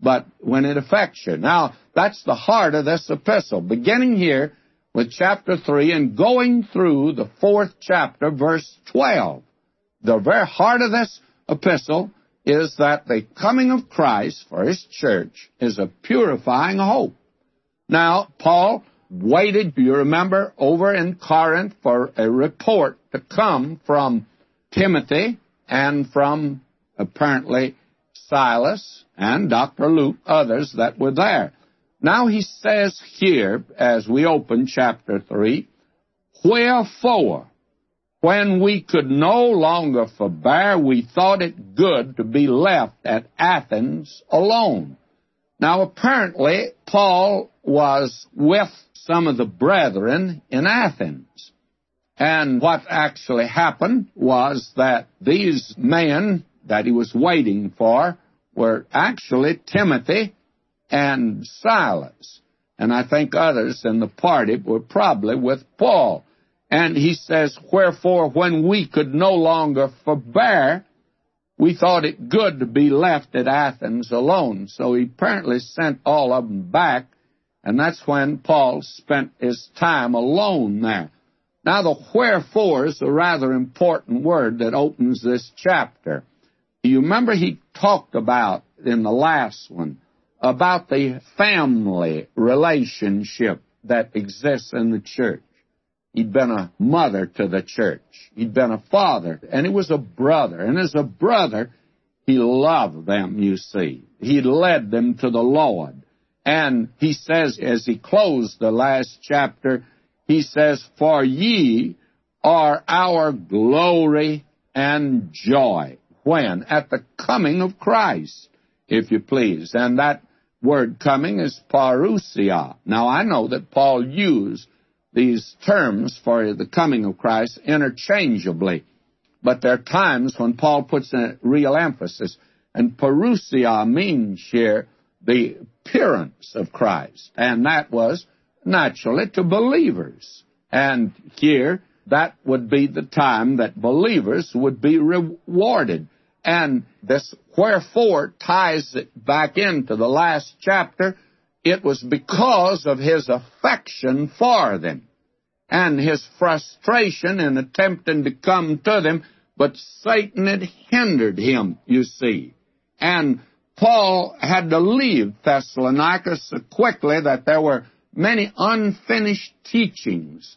But when it affects you. Now, that's the heart of this epistle. Beginning here with chapter 3 and going through the fourth chapter, verse 12. The very heart of this epistle is that the coming of Christ for his church is a purifying hope. Now, Paul waited, you remember, over in Corinth for a report to come from Timothy and from apparently Silas and Dr. Luke, others that were there. Now he says here, as we open chapter 3, Wherefore, when we could no longer forbear, we thought it good to be left at Athens alone. Now, apparently, Paul was with some of the brethren in Athens. And what actually happened was that these men that he was waiting for were actually Timothy and Silas. And I think others in the party were probably with Paul. And he says, Wherefore, when we could no longer forbear, we thought it good to be left at Athens alone. So he apparently sent all of them back, and that's when Paul spent his time alone there. Now, the wherefore is a rather important word that opens this chapter. You remember he talked about in the last one about the family relationship that exists in the church. He'd been a mother to the church. He'd been a father, and he was a brother. And as a brother, he loved them, you see. He led them to the Lord. And he says, as he closed the last chapter, he says, For ye are our glory and joy. When? At the coming of Christ, if you please. And that word coming is parousia. Now I know that Paul used these terms for the coming of Christ interchangeably. But there are times when Paul puts a real emphasis. And parousia means here the appearance of Christ. And that was naturally to believers. And here, that would be the time that believers would be rewarded. And this wherefore ties it back into the last chapter it was because of his affection for them and his frustration in attempting to come to them, but Satan had hindered him, you see. And Paul had to leave Thessalonica so quickly that there were many unfinished teachings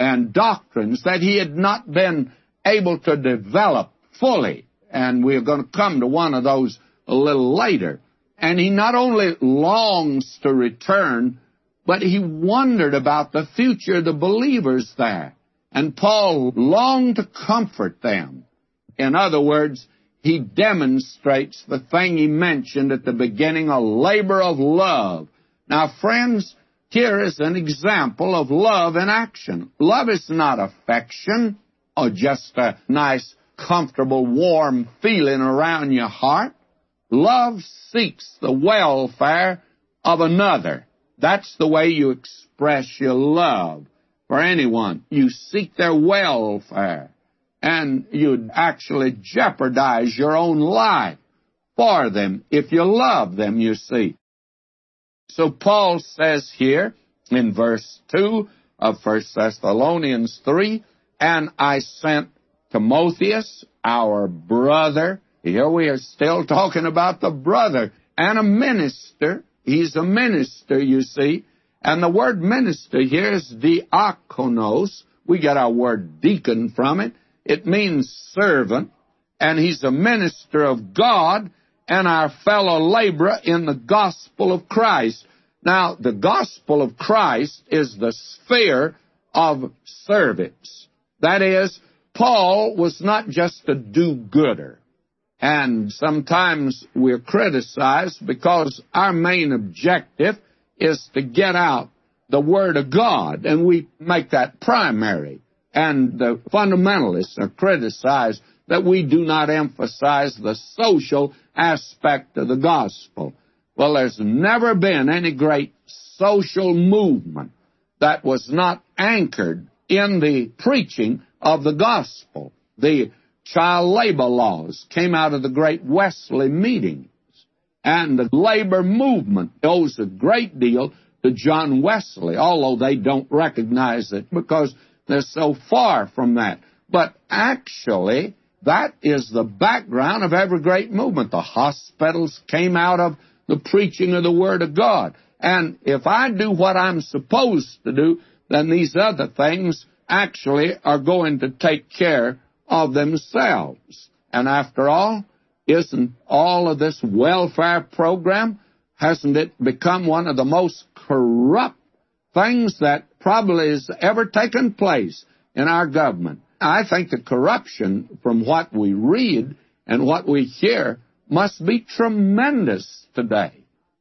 and doctrines that he had not been able to develop fully. And we're going to come to one of those a little later. And he not only longs to return, but he wondered about the future of the believers there. And Paul longed to comfort them. In other words, he demonstrates the thing he mentioned at the beginning, a labor of love. Now, friends, here is an example of love in action. Love is not affection or just a nice, comfortable, warm feeling around your heart. Love seeks the welfare of another. That's the way you express your love for anyone. You seek their welfare. And you'd actually jeopardize your own life for them if you love them, you see. So Paul says here in verse 2 of 1 Thessalonians 3, and I sent Timotheus, our brother, here we are still talking about the brother and a minister. He's a minister, you see. And the word minister here is diakonos. We get our word deacon from it. It means servant. And he's a minister of God and our fellow laborer in the gospel of Christ. Now, the gospel of Christ is the sphere of service. That is, Paul was not just a do-gooder. And sometimes we're criticized because our main objective is to get out the Word of God, and we make that primary. And the fundamentalists are criticized that we do not emphasize the social aspect of the gospel. Well, there's never been any great social movement that was not anchored in the preaching of the gospel. The child labor laws came out of the great Wesley meetings. And the labor movement owes a great deal to John Wesley, although they don't recognize it because they're so far from that. But actually, that is the background of every great movement. The hospitals came out of the preaching of the Word of God. And if I do what I'm supposed to do, then these other things actually are going to take care of themselves. And after all, isn't all of this welfare program, hasn't it become one of the most corrupt things that probably has ever taken place in our government? I think the corruption from what we read and what we hear must be tremendous today.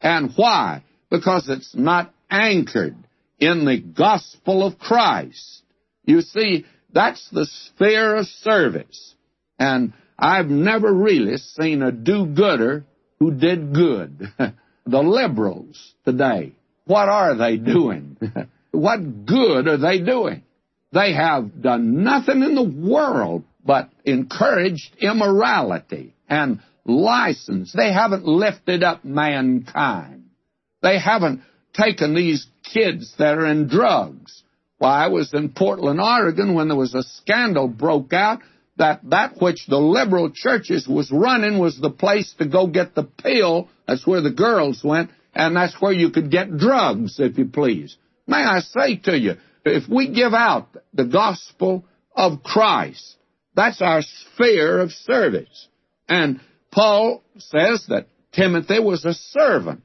And why? Because it's not anchored in the gospel of Christ. You see, that's the sphere of service. And I've never really seen a do-gooder who did good. the liberals today, what are they doing? what good are they doing? They have done nothing in the world but encouraged immorality and license. They haven't lifted up mankind. They haven't taken these kids that are in drugs. Why, I was in Portland, Oregon when there was a scandal broke out that that which the liberal churches was running was the place to go get the pill. That's where the girls went, and that's where you could get drugs, if you please. May I say to you, if we give out the gospel of Christ, that's our sphere of service. And Paul says that Timothy was a servant.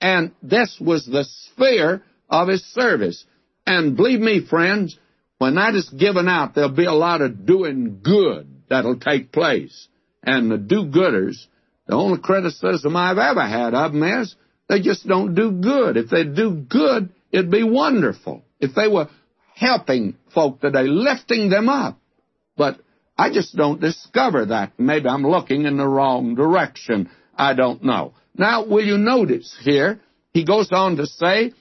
And this was the sphere of his service. And believe me, friends, when that is given out, there'll be a lot of doing good that'll take place. And the do-gooders, the only criticism I've ever had of them is they just don't do good. If they do good, it'd be wonderful. If they were helping folk today, lifting them up. But I just don't discover that. Maybe I'm looking in the wrong direction. I don't know. Now, will you notice here, he goes on to say,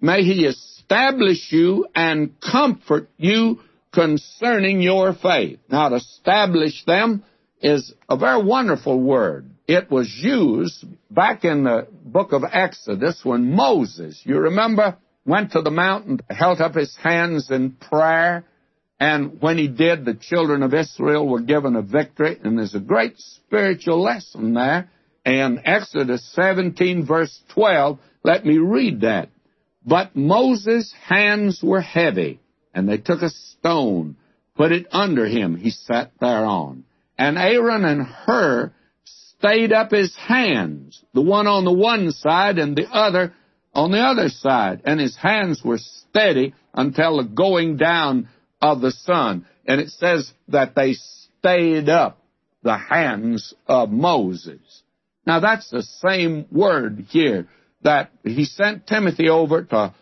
May he establish you and comfort you concerning your faith. Now, to establish them is a very wonderful word. It was used back in the book of Exodus when Moses, you remember, went to the mountain, held up his hands in prayer, and when he did, the children of Israel were given a victory, and there's a great spiritual lesson there. In Exodus 17, verse 12, let me read that. But Moses' hands were heavy, and they took a stone, put it under him. He sat thereon. And Aaron and Hur stayed up his hands, the one on the one side and the other on the other side. And his hands were steady until the going down of the sun. And it says that they stayed up the hands of Moses. Now that's the same word here that he sent Timothy over to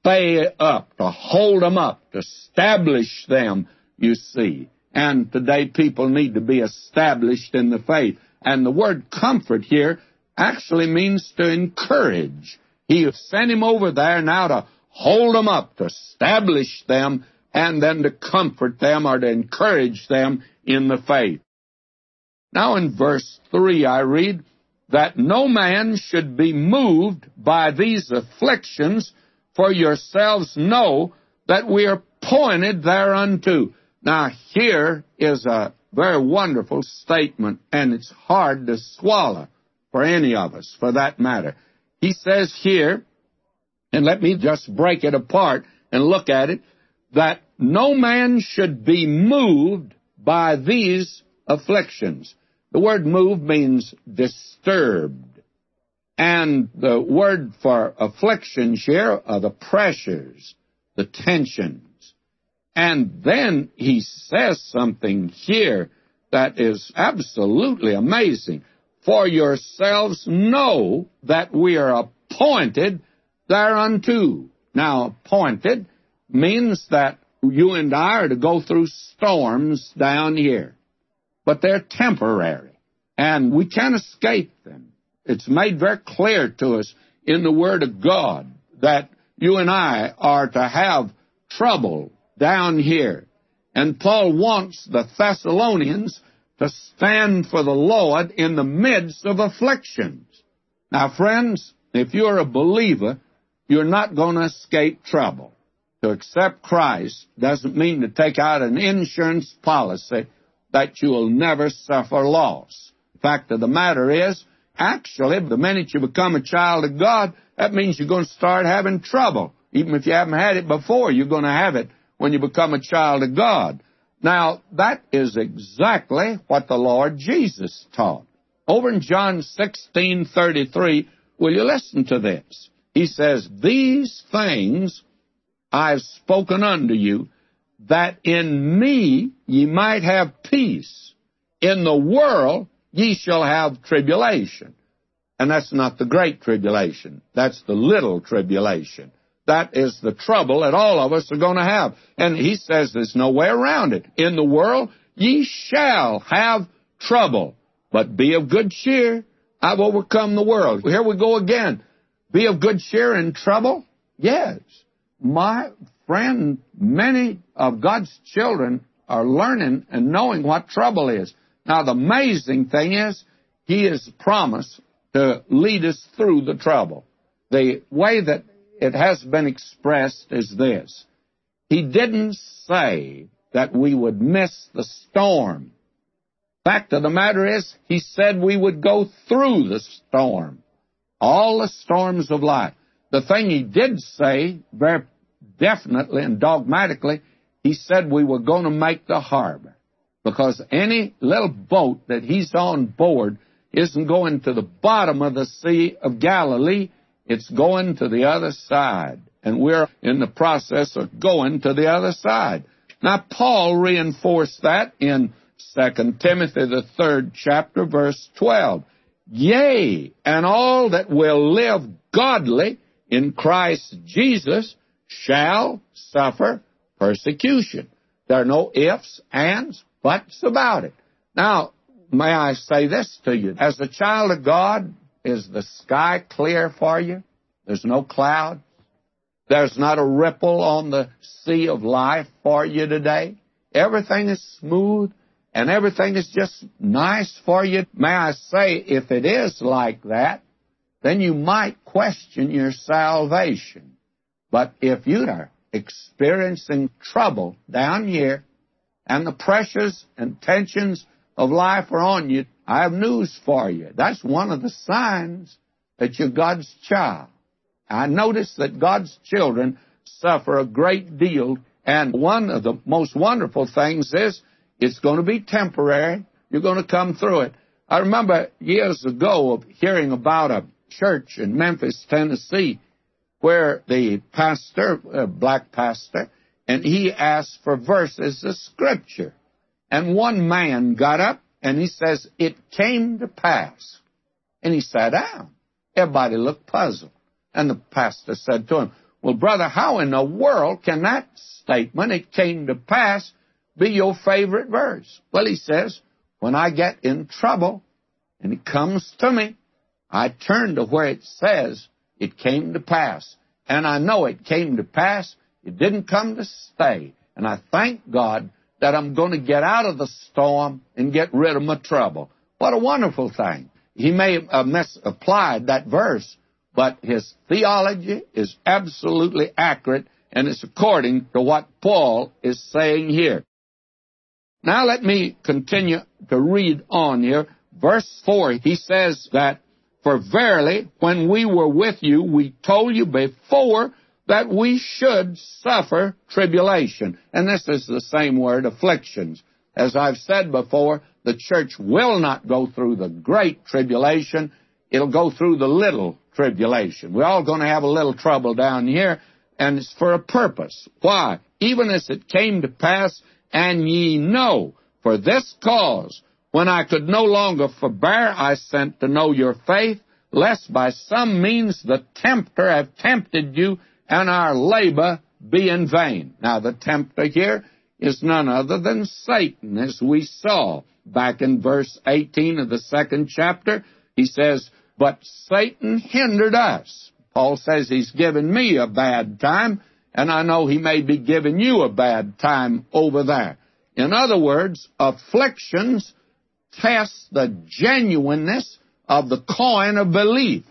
stay up, to hold them up, to establish them, you see. And today people need to be established in the faith. And the word comfort here actually means to encourage. He sent him over there now to hold them up, to establish them and then to comfort them or to encourage them in the faith. Now in verse 3 I read, that no man should be moved by these afflictions, for yourselves know that we are pointed thereunto. Now here is a very wonderful statement, and it's hard to swallow for any of us, for that matter. He says here, and let me just break it apart and look at it, that no man should be moved by these afflictions. The word move means disturbed. And the word for afflictions here are the pressures, the tensions. And then he says something here that is absolutely amazing. For yourselves know that we are appointed thereunto. Now, appointed means that you and I are to go through storms down here. But they're temporary, and we can't escape them. It's made very clear to us in the Word of God that you and I are to have trouble down here. And Paul wants the Thessalonians to stand for the Lord in the midst of afflictions. Now, friends, if you're a believer, you're not going to escape trouble. To accept Christ doesn't mean to take out an insurance policy that you will never suffer loss. The fact of the matter is, actually, the minute you become a child of God, that means you're going to start having trouble. Even if you haven't had it before, you're going to have it when you become a child of God. Now, that is exactly what the Lord Jesus taught. Over in John 16:33, will you listen to this? He says, "These things I've spoken unto you, that in me ye might have peace. In the world ye shall have tribulation." And that's not the great tribulation. That's the little tribulation. That is the trouble that all of us are going to have. And he says there's no way around it. In the world, ye shall have trouble, but be of good cheer. I've overcome the world. Here we go again. Be of good cheer in trouble? Yes. My friend, many of God's children are learning and knowing what trouble is. Now, the amazing thing is, He has promised to lead us through the trouble. The way that it has been expressed is this. He didn't say that we would miss the storm. Fact of the matter is, he said we would go through the storm. All the storms of life. The thing he did say, very definitely and dogmatically, he said we were going to make the harbor. Because any little boat that he's on board isn't going to the bottom of the Sea of Galilee. It's going to the other side. And we're in the process of going to the other side. Now, Paul reinforced that in 2 Timothy, the third chapter, verse 12. Yea, and all that will live godly in Christ Jesus shall suffer persecution. There are no ifs, ands, buts about it. Now, may I say this to you? As a child of God, is the sky clear for you? There's no cloud. There's not a ripple on the sea of life for you today. Everything is smooth and everything is just nice for you. May I say, if it is like that, then you might question your salvation. But if you are experiencing trouble down here and the pressures and tensions of life are on you, I have news for you. That's one of the signs that you're God's child. I notice that God's children suffer a great deal, and one of the most wonderful things is it's going to be temporary. You're going to come through it. I remember years ago of hearing about a church in Memphis, Tennessee, where the pastor, a black pastor, and he asked for verses of scripture. And one man got up and he says, It came to pass. And he sat down. Everybody looked puzzled. And the pastor said to him, Well, brother, how in the world can that statement, it came to pass, be your favorite verse? Well, he says, When I get in trouble and it comes to me, I turn to where it says, It came to pass. And I know it came to pass. It didn't come to stay. And I thank God that I'm going to get out of the storm and get rid of my trouble. What a wonderful thing. He may have misapplied that verse, but his theology is absolutely accurate and it's according to what Paul is saying here. Now let me continue to read on here. Verse 4, he says that, For verily, when we were with you, we told you before that we should suffer tribulation. And this is the same word, afflictions. As I've said before, the church will not go through the great tribulation. It'll go through the little tribulation. We're all going to have a little trouble down here, and it's for a purpose. Why? Even as it came to pass, and ye know, for this cause, when I could no longer forbear, I sent to know your faith, lest by some means the tempter have tempted you, and our labor be in vain. Now, the tempter here is none other than Satan, as we saw back in verse 18 of the second chapter. He says, but Satan hindered us. Paul says he's given me a bad time, and I know he may be giving you a bad time over there. In other words, afflictions test the genuineness of the coin of belief.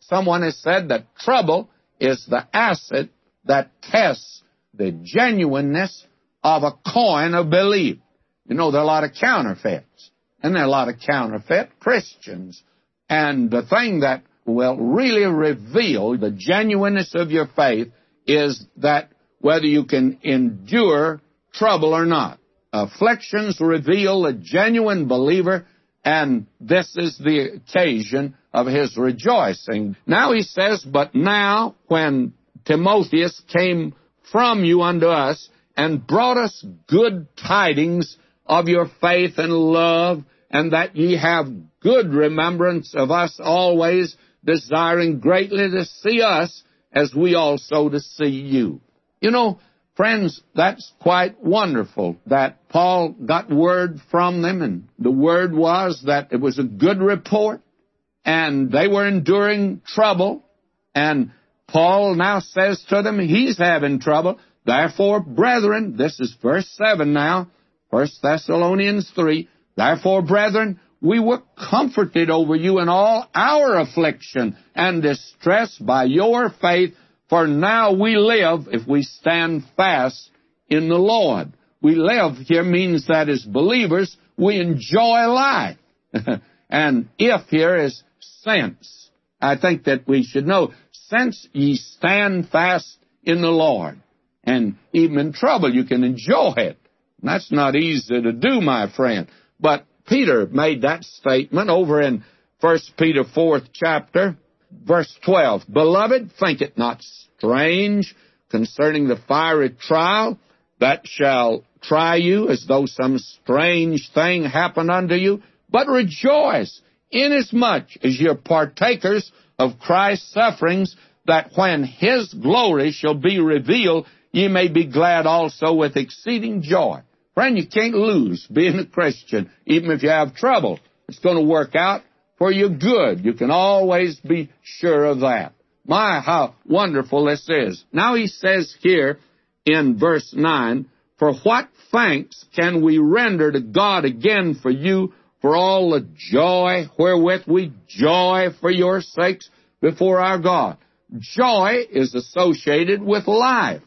Someone has said that trouble is the asset that tests the genuineness of a coin of belief. You know, there are a lot of counterfeits, and there are a lot of counterfeit Christians And the thing that will really reveal the genuineness of your faith is that whether you can endure trouble or not. Afflictions reveal a genuine believer, and this is the occasion of his rejoicing. Now he says, But now, when Timotheus came from you unto us, and brought us good tidings of your faith and love, and that ye have good remembrance of us always, desiring greatly to see us, as we also to see you. You know, friends, that's quite wonderful that Paul got word from them, and the word was that it was a good report, and they were enduring trouble, and Paul now says to them he's having trouble. Therefore, brethren, this is verse 7 now, 1 Thessalonians 3, Therefore, brethren, we were comforted over you in all our affliction and distress by your faith, for now we live if we stand fast in the Lord. We live here means that as believers, we enjoy life. and if here is sense. I think that we should know, since ye stand fast in the Lord, and even in trouble you can enjoy it. And that's not easy to do, my friend. But Peter made that statement over in 1 Peter 4th chapter, verse 12. Beloved, think it not strange concerning the fiery trial that shall try you as though some strange thing happened unto you, but rejoice inasmuch as you're partakers of Christ's sufferings, that when his glory shall be revealed, ye may be glad also with exceeding joy. Friend, you can't lose being a Christian, even if you have trouble. It's going to work out for your good. You can always be sure of that. My, how wonderful this is. Now he says here in verse 9, For what thanks can we render to God again for you for all the joy wherewith we joy for your sakes before our God? Joy is associated with life,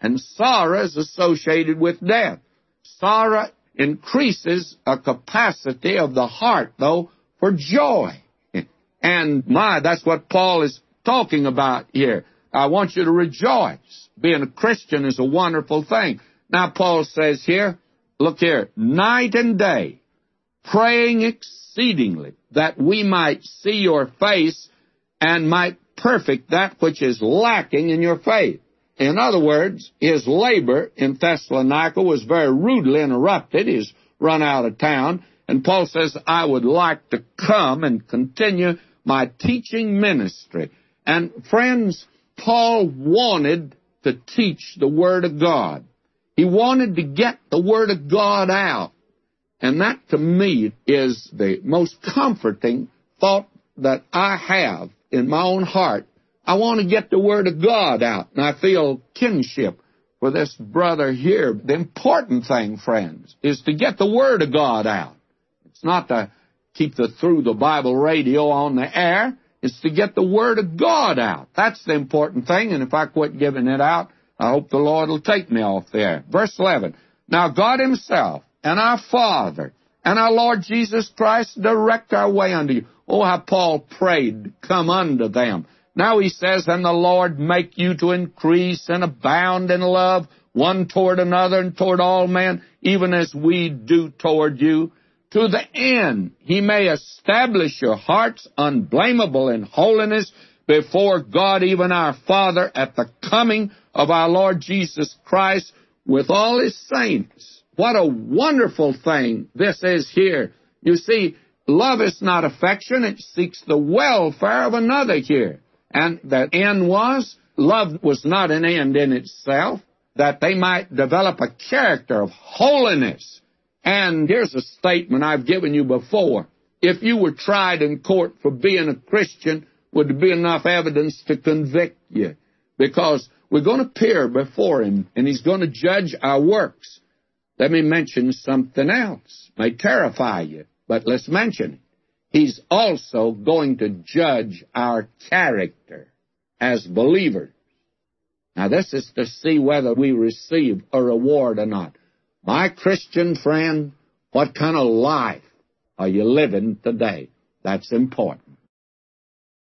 and sorrow is associated with death. Sorrow increases a capacity of the heart, though, for joy. And my, that's what Paul is talking about here. I want you to rejoice. Being a Christian is a wonderful thing. Now, Paul says here, look here, night and day, praying exceedingly that we might see your face and might perfect that which is lacking in your faith. In other words, his labor in Thessalonica was very rudely interrupted. He's run out of town. And Paul says, I would like to come and continue my teaching ministry. And friends, Paul wanted to teach the Word of God. He wanted to get the Word of God out. And that to me is the most comforting thought that I have in my own heart. I want to get the Word of God out, and I feel kinship with this brother here. The important thing, friends, is to get the Word of God out. It's not to keep the Thru the Bible radio on the air. It's to get the Word of God out. That's the important thing, and if I quit giving it out, I hope the Lord will take me off there. Verse 11. Now God Himself and our Father and our Lord Jesus Christ direct our way unto you. Oh, how Paul prayed, come unto them. Now he says, and the Lord make you to increase and abound in love one toward another and toward all men, even as we do toward you, to the end he may establish your hearts unblameable in holiness before God, even our Father, at the coming of our Lord Jesus Christ with all his saints. What a wonderful thing this is here. You see, love is not affection, it seeks the welfare of another here. And the end was, love was not an end in itself, that they might develop a character of holiness. And here's a statement I've given you before. If you were tried in court for being a Christian, would there be enough evidence to convict you? Because we're going to appear before Him, and He's going to judge our works. Let me mention something else. May terrify you, but let's mention it. He's also going to judge our character as believers. Now, this is to see whether we receive a reward or not. My Christian friend, what kind of life are you living today? That's important.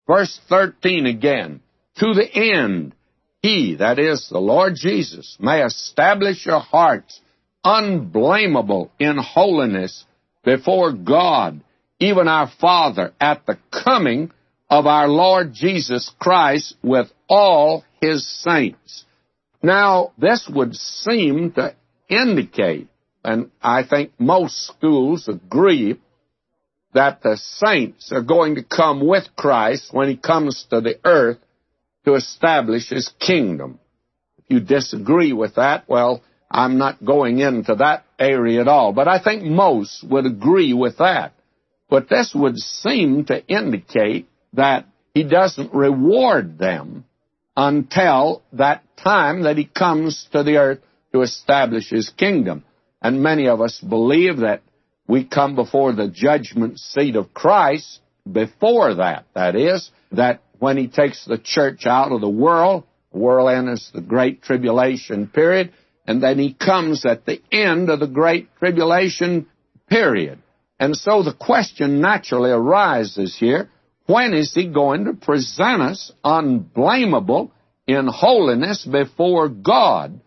Verse 13 again. To the end, he, that is the Lord Jesus, may establish your hearts unblameable in holiness before God, even our Father, at the coming of our Lord Jesus Christ with all his saints. Now, this would seem to indicate, and I think most schools agree, that the saints are going to come with Christ when he comes to the earth to establish his kingdom. If you disagree with that, well, I'm not going into that area at all. But I think most would agree with that. But this would seem to indicate that he doesn't reward them until that time that he comes to the earth to establish his kingdom. And many of us believe that we come before the judgment seat of Christ before that. That is, that when he takes the church out of the world, the world ends the great tribulation period, and then he comes at the end of the great tribulation period. And so the question naturally arises here, when is he going to present us unblameable in holiness before God?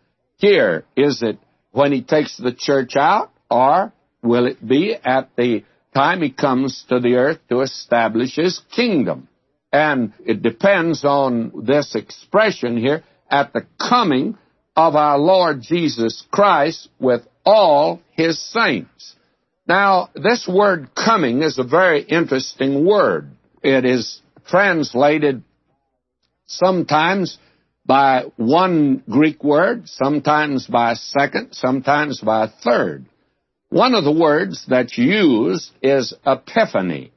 Here, is it when he takes the church out, or will it be at the time he comes to the earth to establish his kingdom? And it depends on this expression here, at the coming of our Lord Jesus Christ with all his saints. Now, this word coming is a very interesting word. It is translated sometimes by one Greek word, sometimes by a second, sometimes by a third. One of the words that's used is epiphany.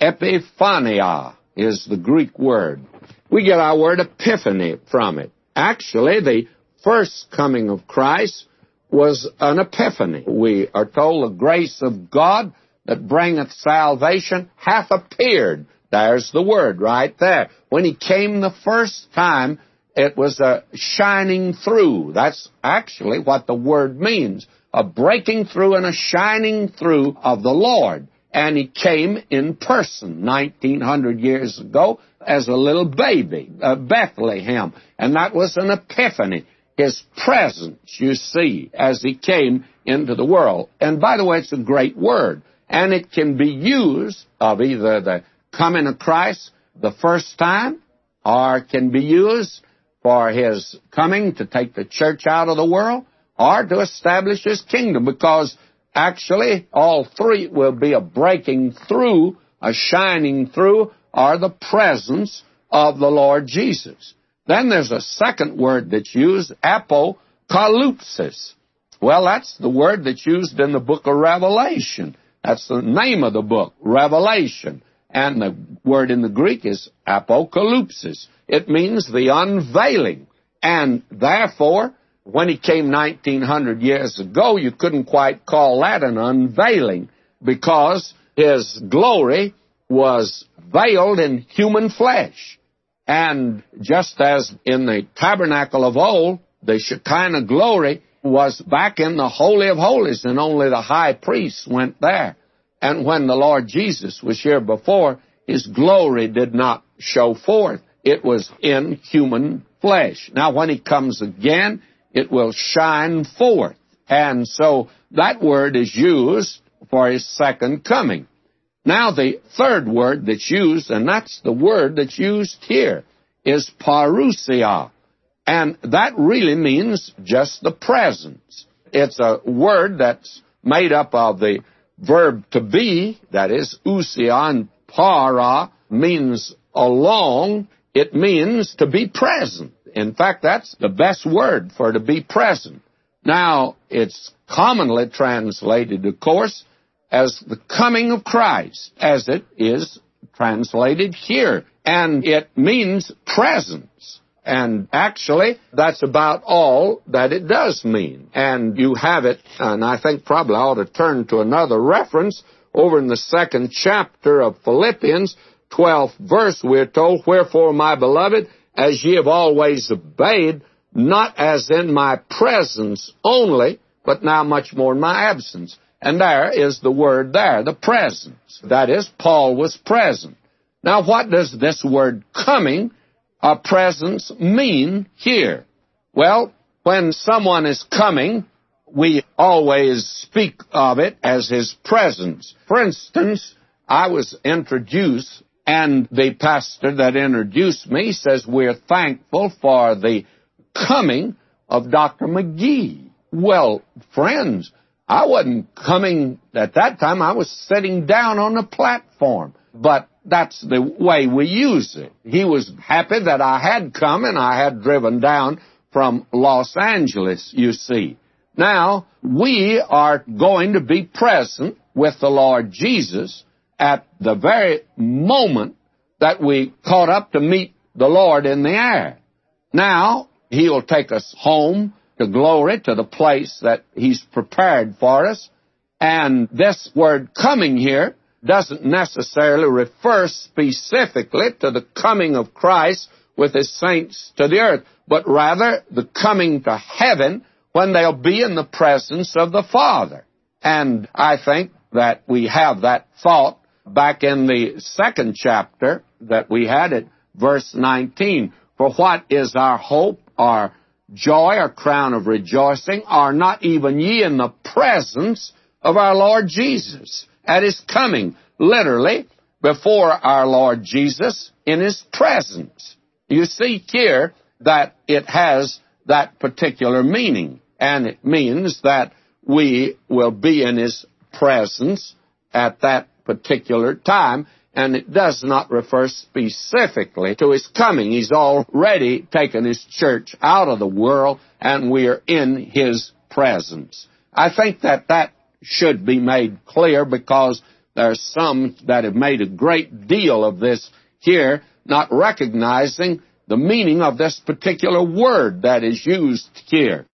Epiphania is the Greek word. We get our word epiphany from it. Actually, the first coming of Christ was an epiphany. We are told the grace of God that bringeth salvation hath appeared. There's the word right there. When he came the first time, it was a shining through. That's actually what the word means. A breaking through and a shining through of the Lord. And he came in person 1900 years ago as a little baby, uh, Bethlehem. And that was an epiphany. His presence, you see, as he came into the world. And by the way, it's a great word. And it can be used of either the coming of Christ the first time, or can be used for his coming to take the church out of the world, or to establish his kingdom, because actually all three will be a breaking through, a shining through, or the presence of the Lord Jesus. Then there's a second word that's used, apocalypsis. Well, that's the word that's used in the book of Revelation. That's the name of the book, Revelation. And the word in the Greek is apocalypsis. It means the unveiling. And therefore, when he came 1900 years ago, you couldn't quite call that an unveiling because his glory was veiled in human flesh. And just as in the tabernacle of old, the Shekinah glory was back in the Holy of Holies, and only the high priest went there. And when the Lord Jesus was here before, his glory did not show forth. It was in human flesh. Now, when he comes again, it will shine forth. And so that word is used for his second coming. Now the third word that's used, and that's the word that's used here, is parousia. And that really means just the presence. It's a word that's made up of the verb to be, that is, ousia, and para means along. It means to be present. In fact, that's the best word for to be present. Now, it's commonly translated, of course, as the coming of Christ, as it is translated here. And it means presence. And actually, that's about all that it does mean. And you have it, and I think probably I ought to turn to another reference over in the second chapter of Philippians, 12th verse, we're told, Wherefore, my beloved, as ye have always obeyed, not as in my presence only, but now much more in my absence. And there is the word there, the presence. That is, Paul was present. Now, what does this word coming or presence mean here? Well, when someone is coming, we always speak of it as his presence. For instance, I was introduced, and the pastor that introduced me says, We're thankful for the coming of Dr. McGee. Well, friends, I wasn't coming at that time. I was sitting down on the platform. But that's the way we use it. He was happy that I had come and I had driven down from Los Angeles, you see. Now, we are going to be present with the Lord Jesus at the very moment that we caught up to meet the Lord in the air. Now, He'll take us home to glory, to the place that He's prepared for us. And this word coming here doesn't necessarily refer specifically to the coming of Christ with His saints to the earth, but rather the coming to heaven when they'll be in the presence of the Father. And I think that we have that thought back in the second chapter that we had at verse 19. For what is our hope, our joy, our crown of rejoicing? Are not even ye in the presence of our Lord Jesus at His coming? Literally, before our Lord Jesus in His presence. You see here that it has that particular meaning. And it means that we will be in His presence at that particular time. And it does not refer specifically to His coming. He's already taken His church out of the world and we are in His presence. I think that that should be made clear because there are some that have made a great deal of this here, not recognizing the meaning of this particular word that is used here.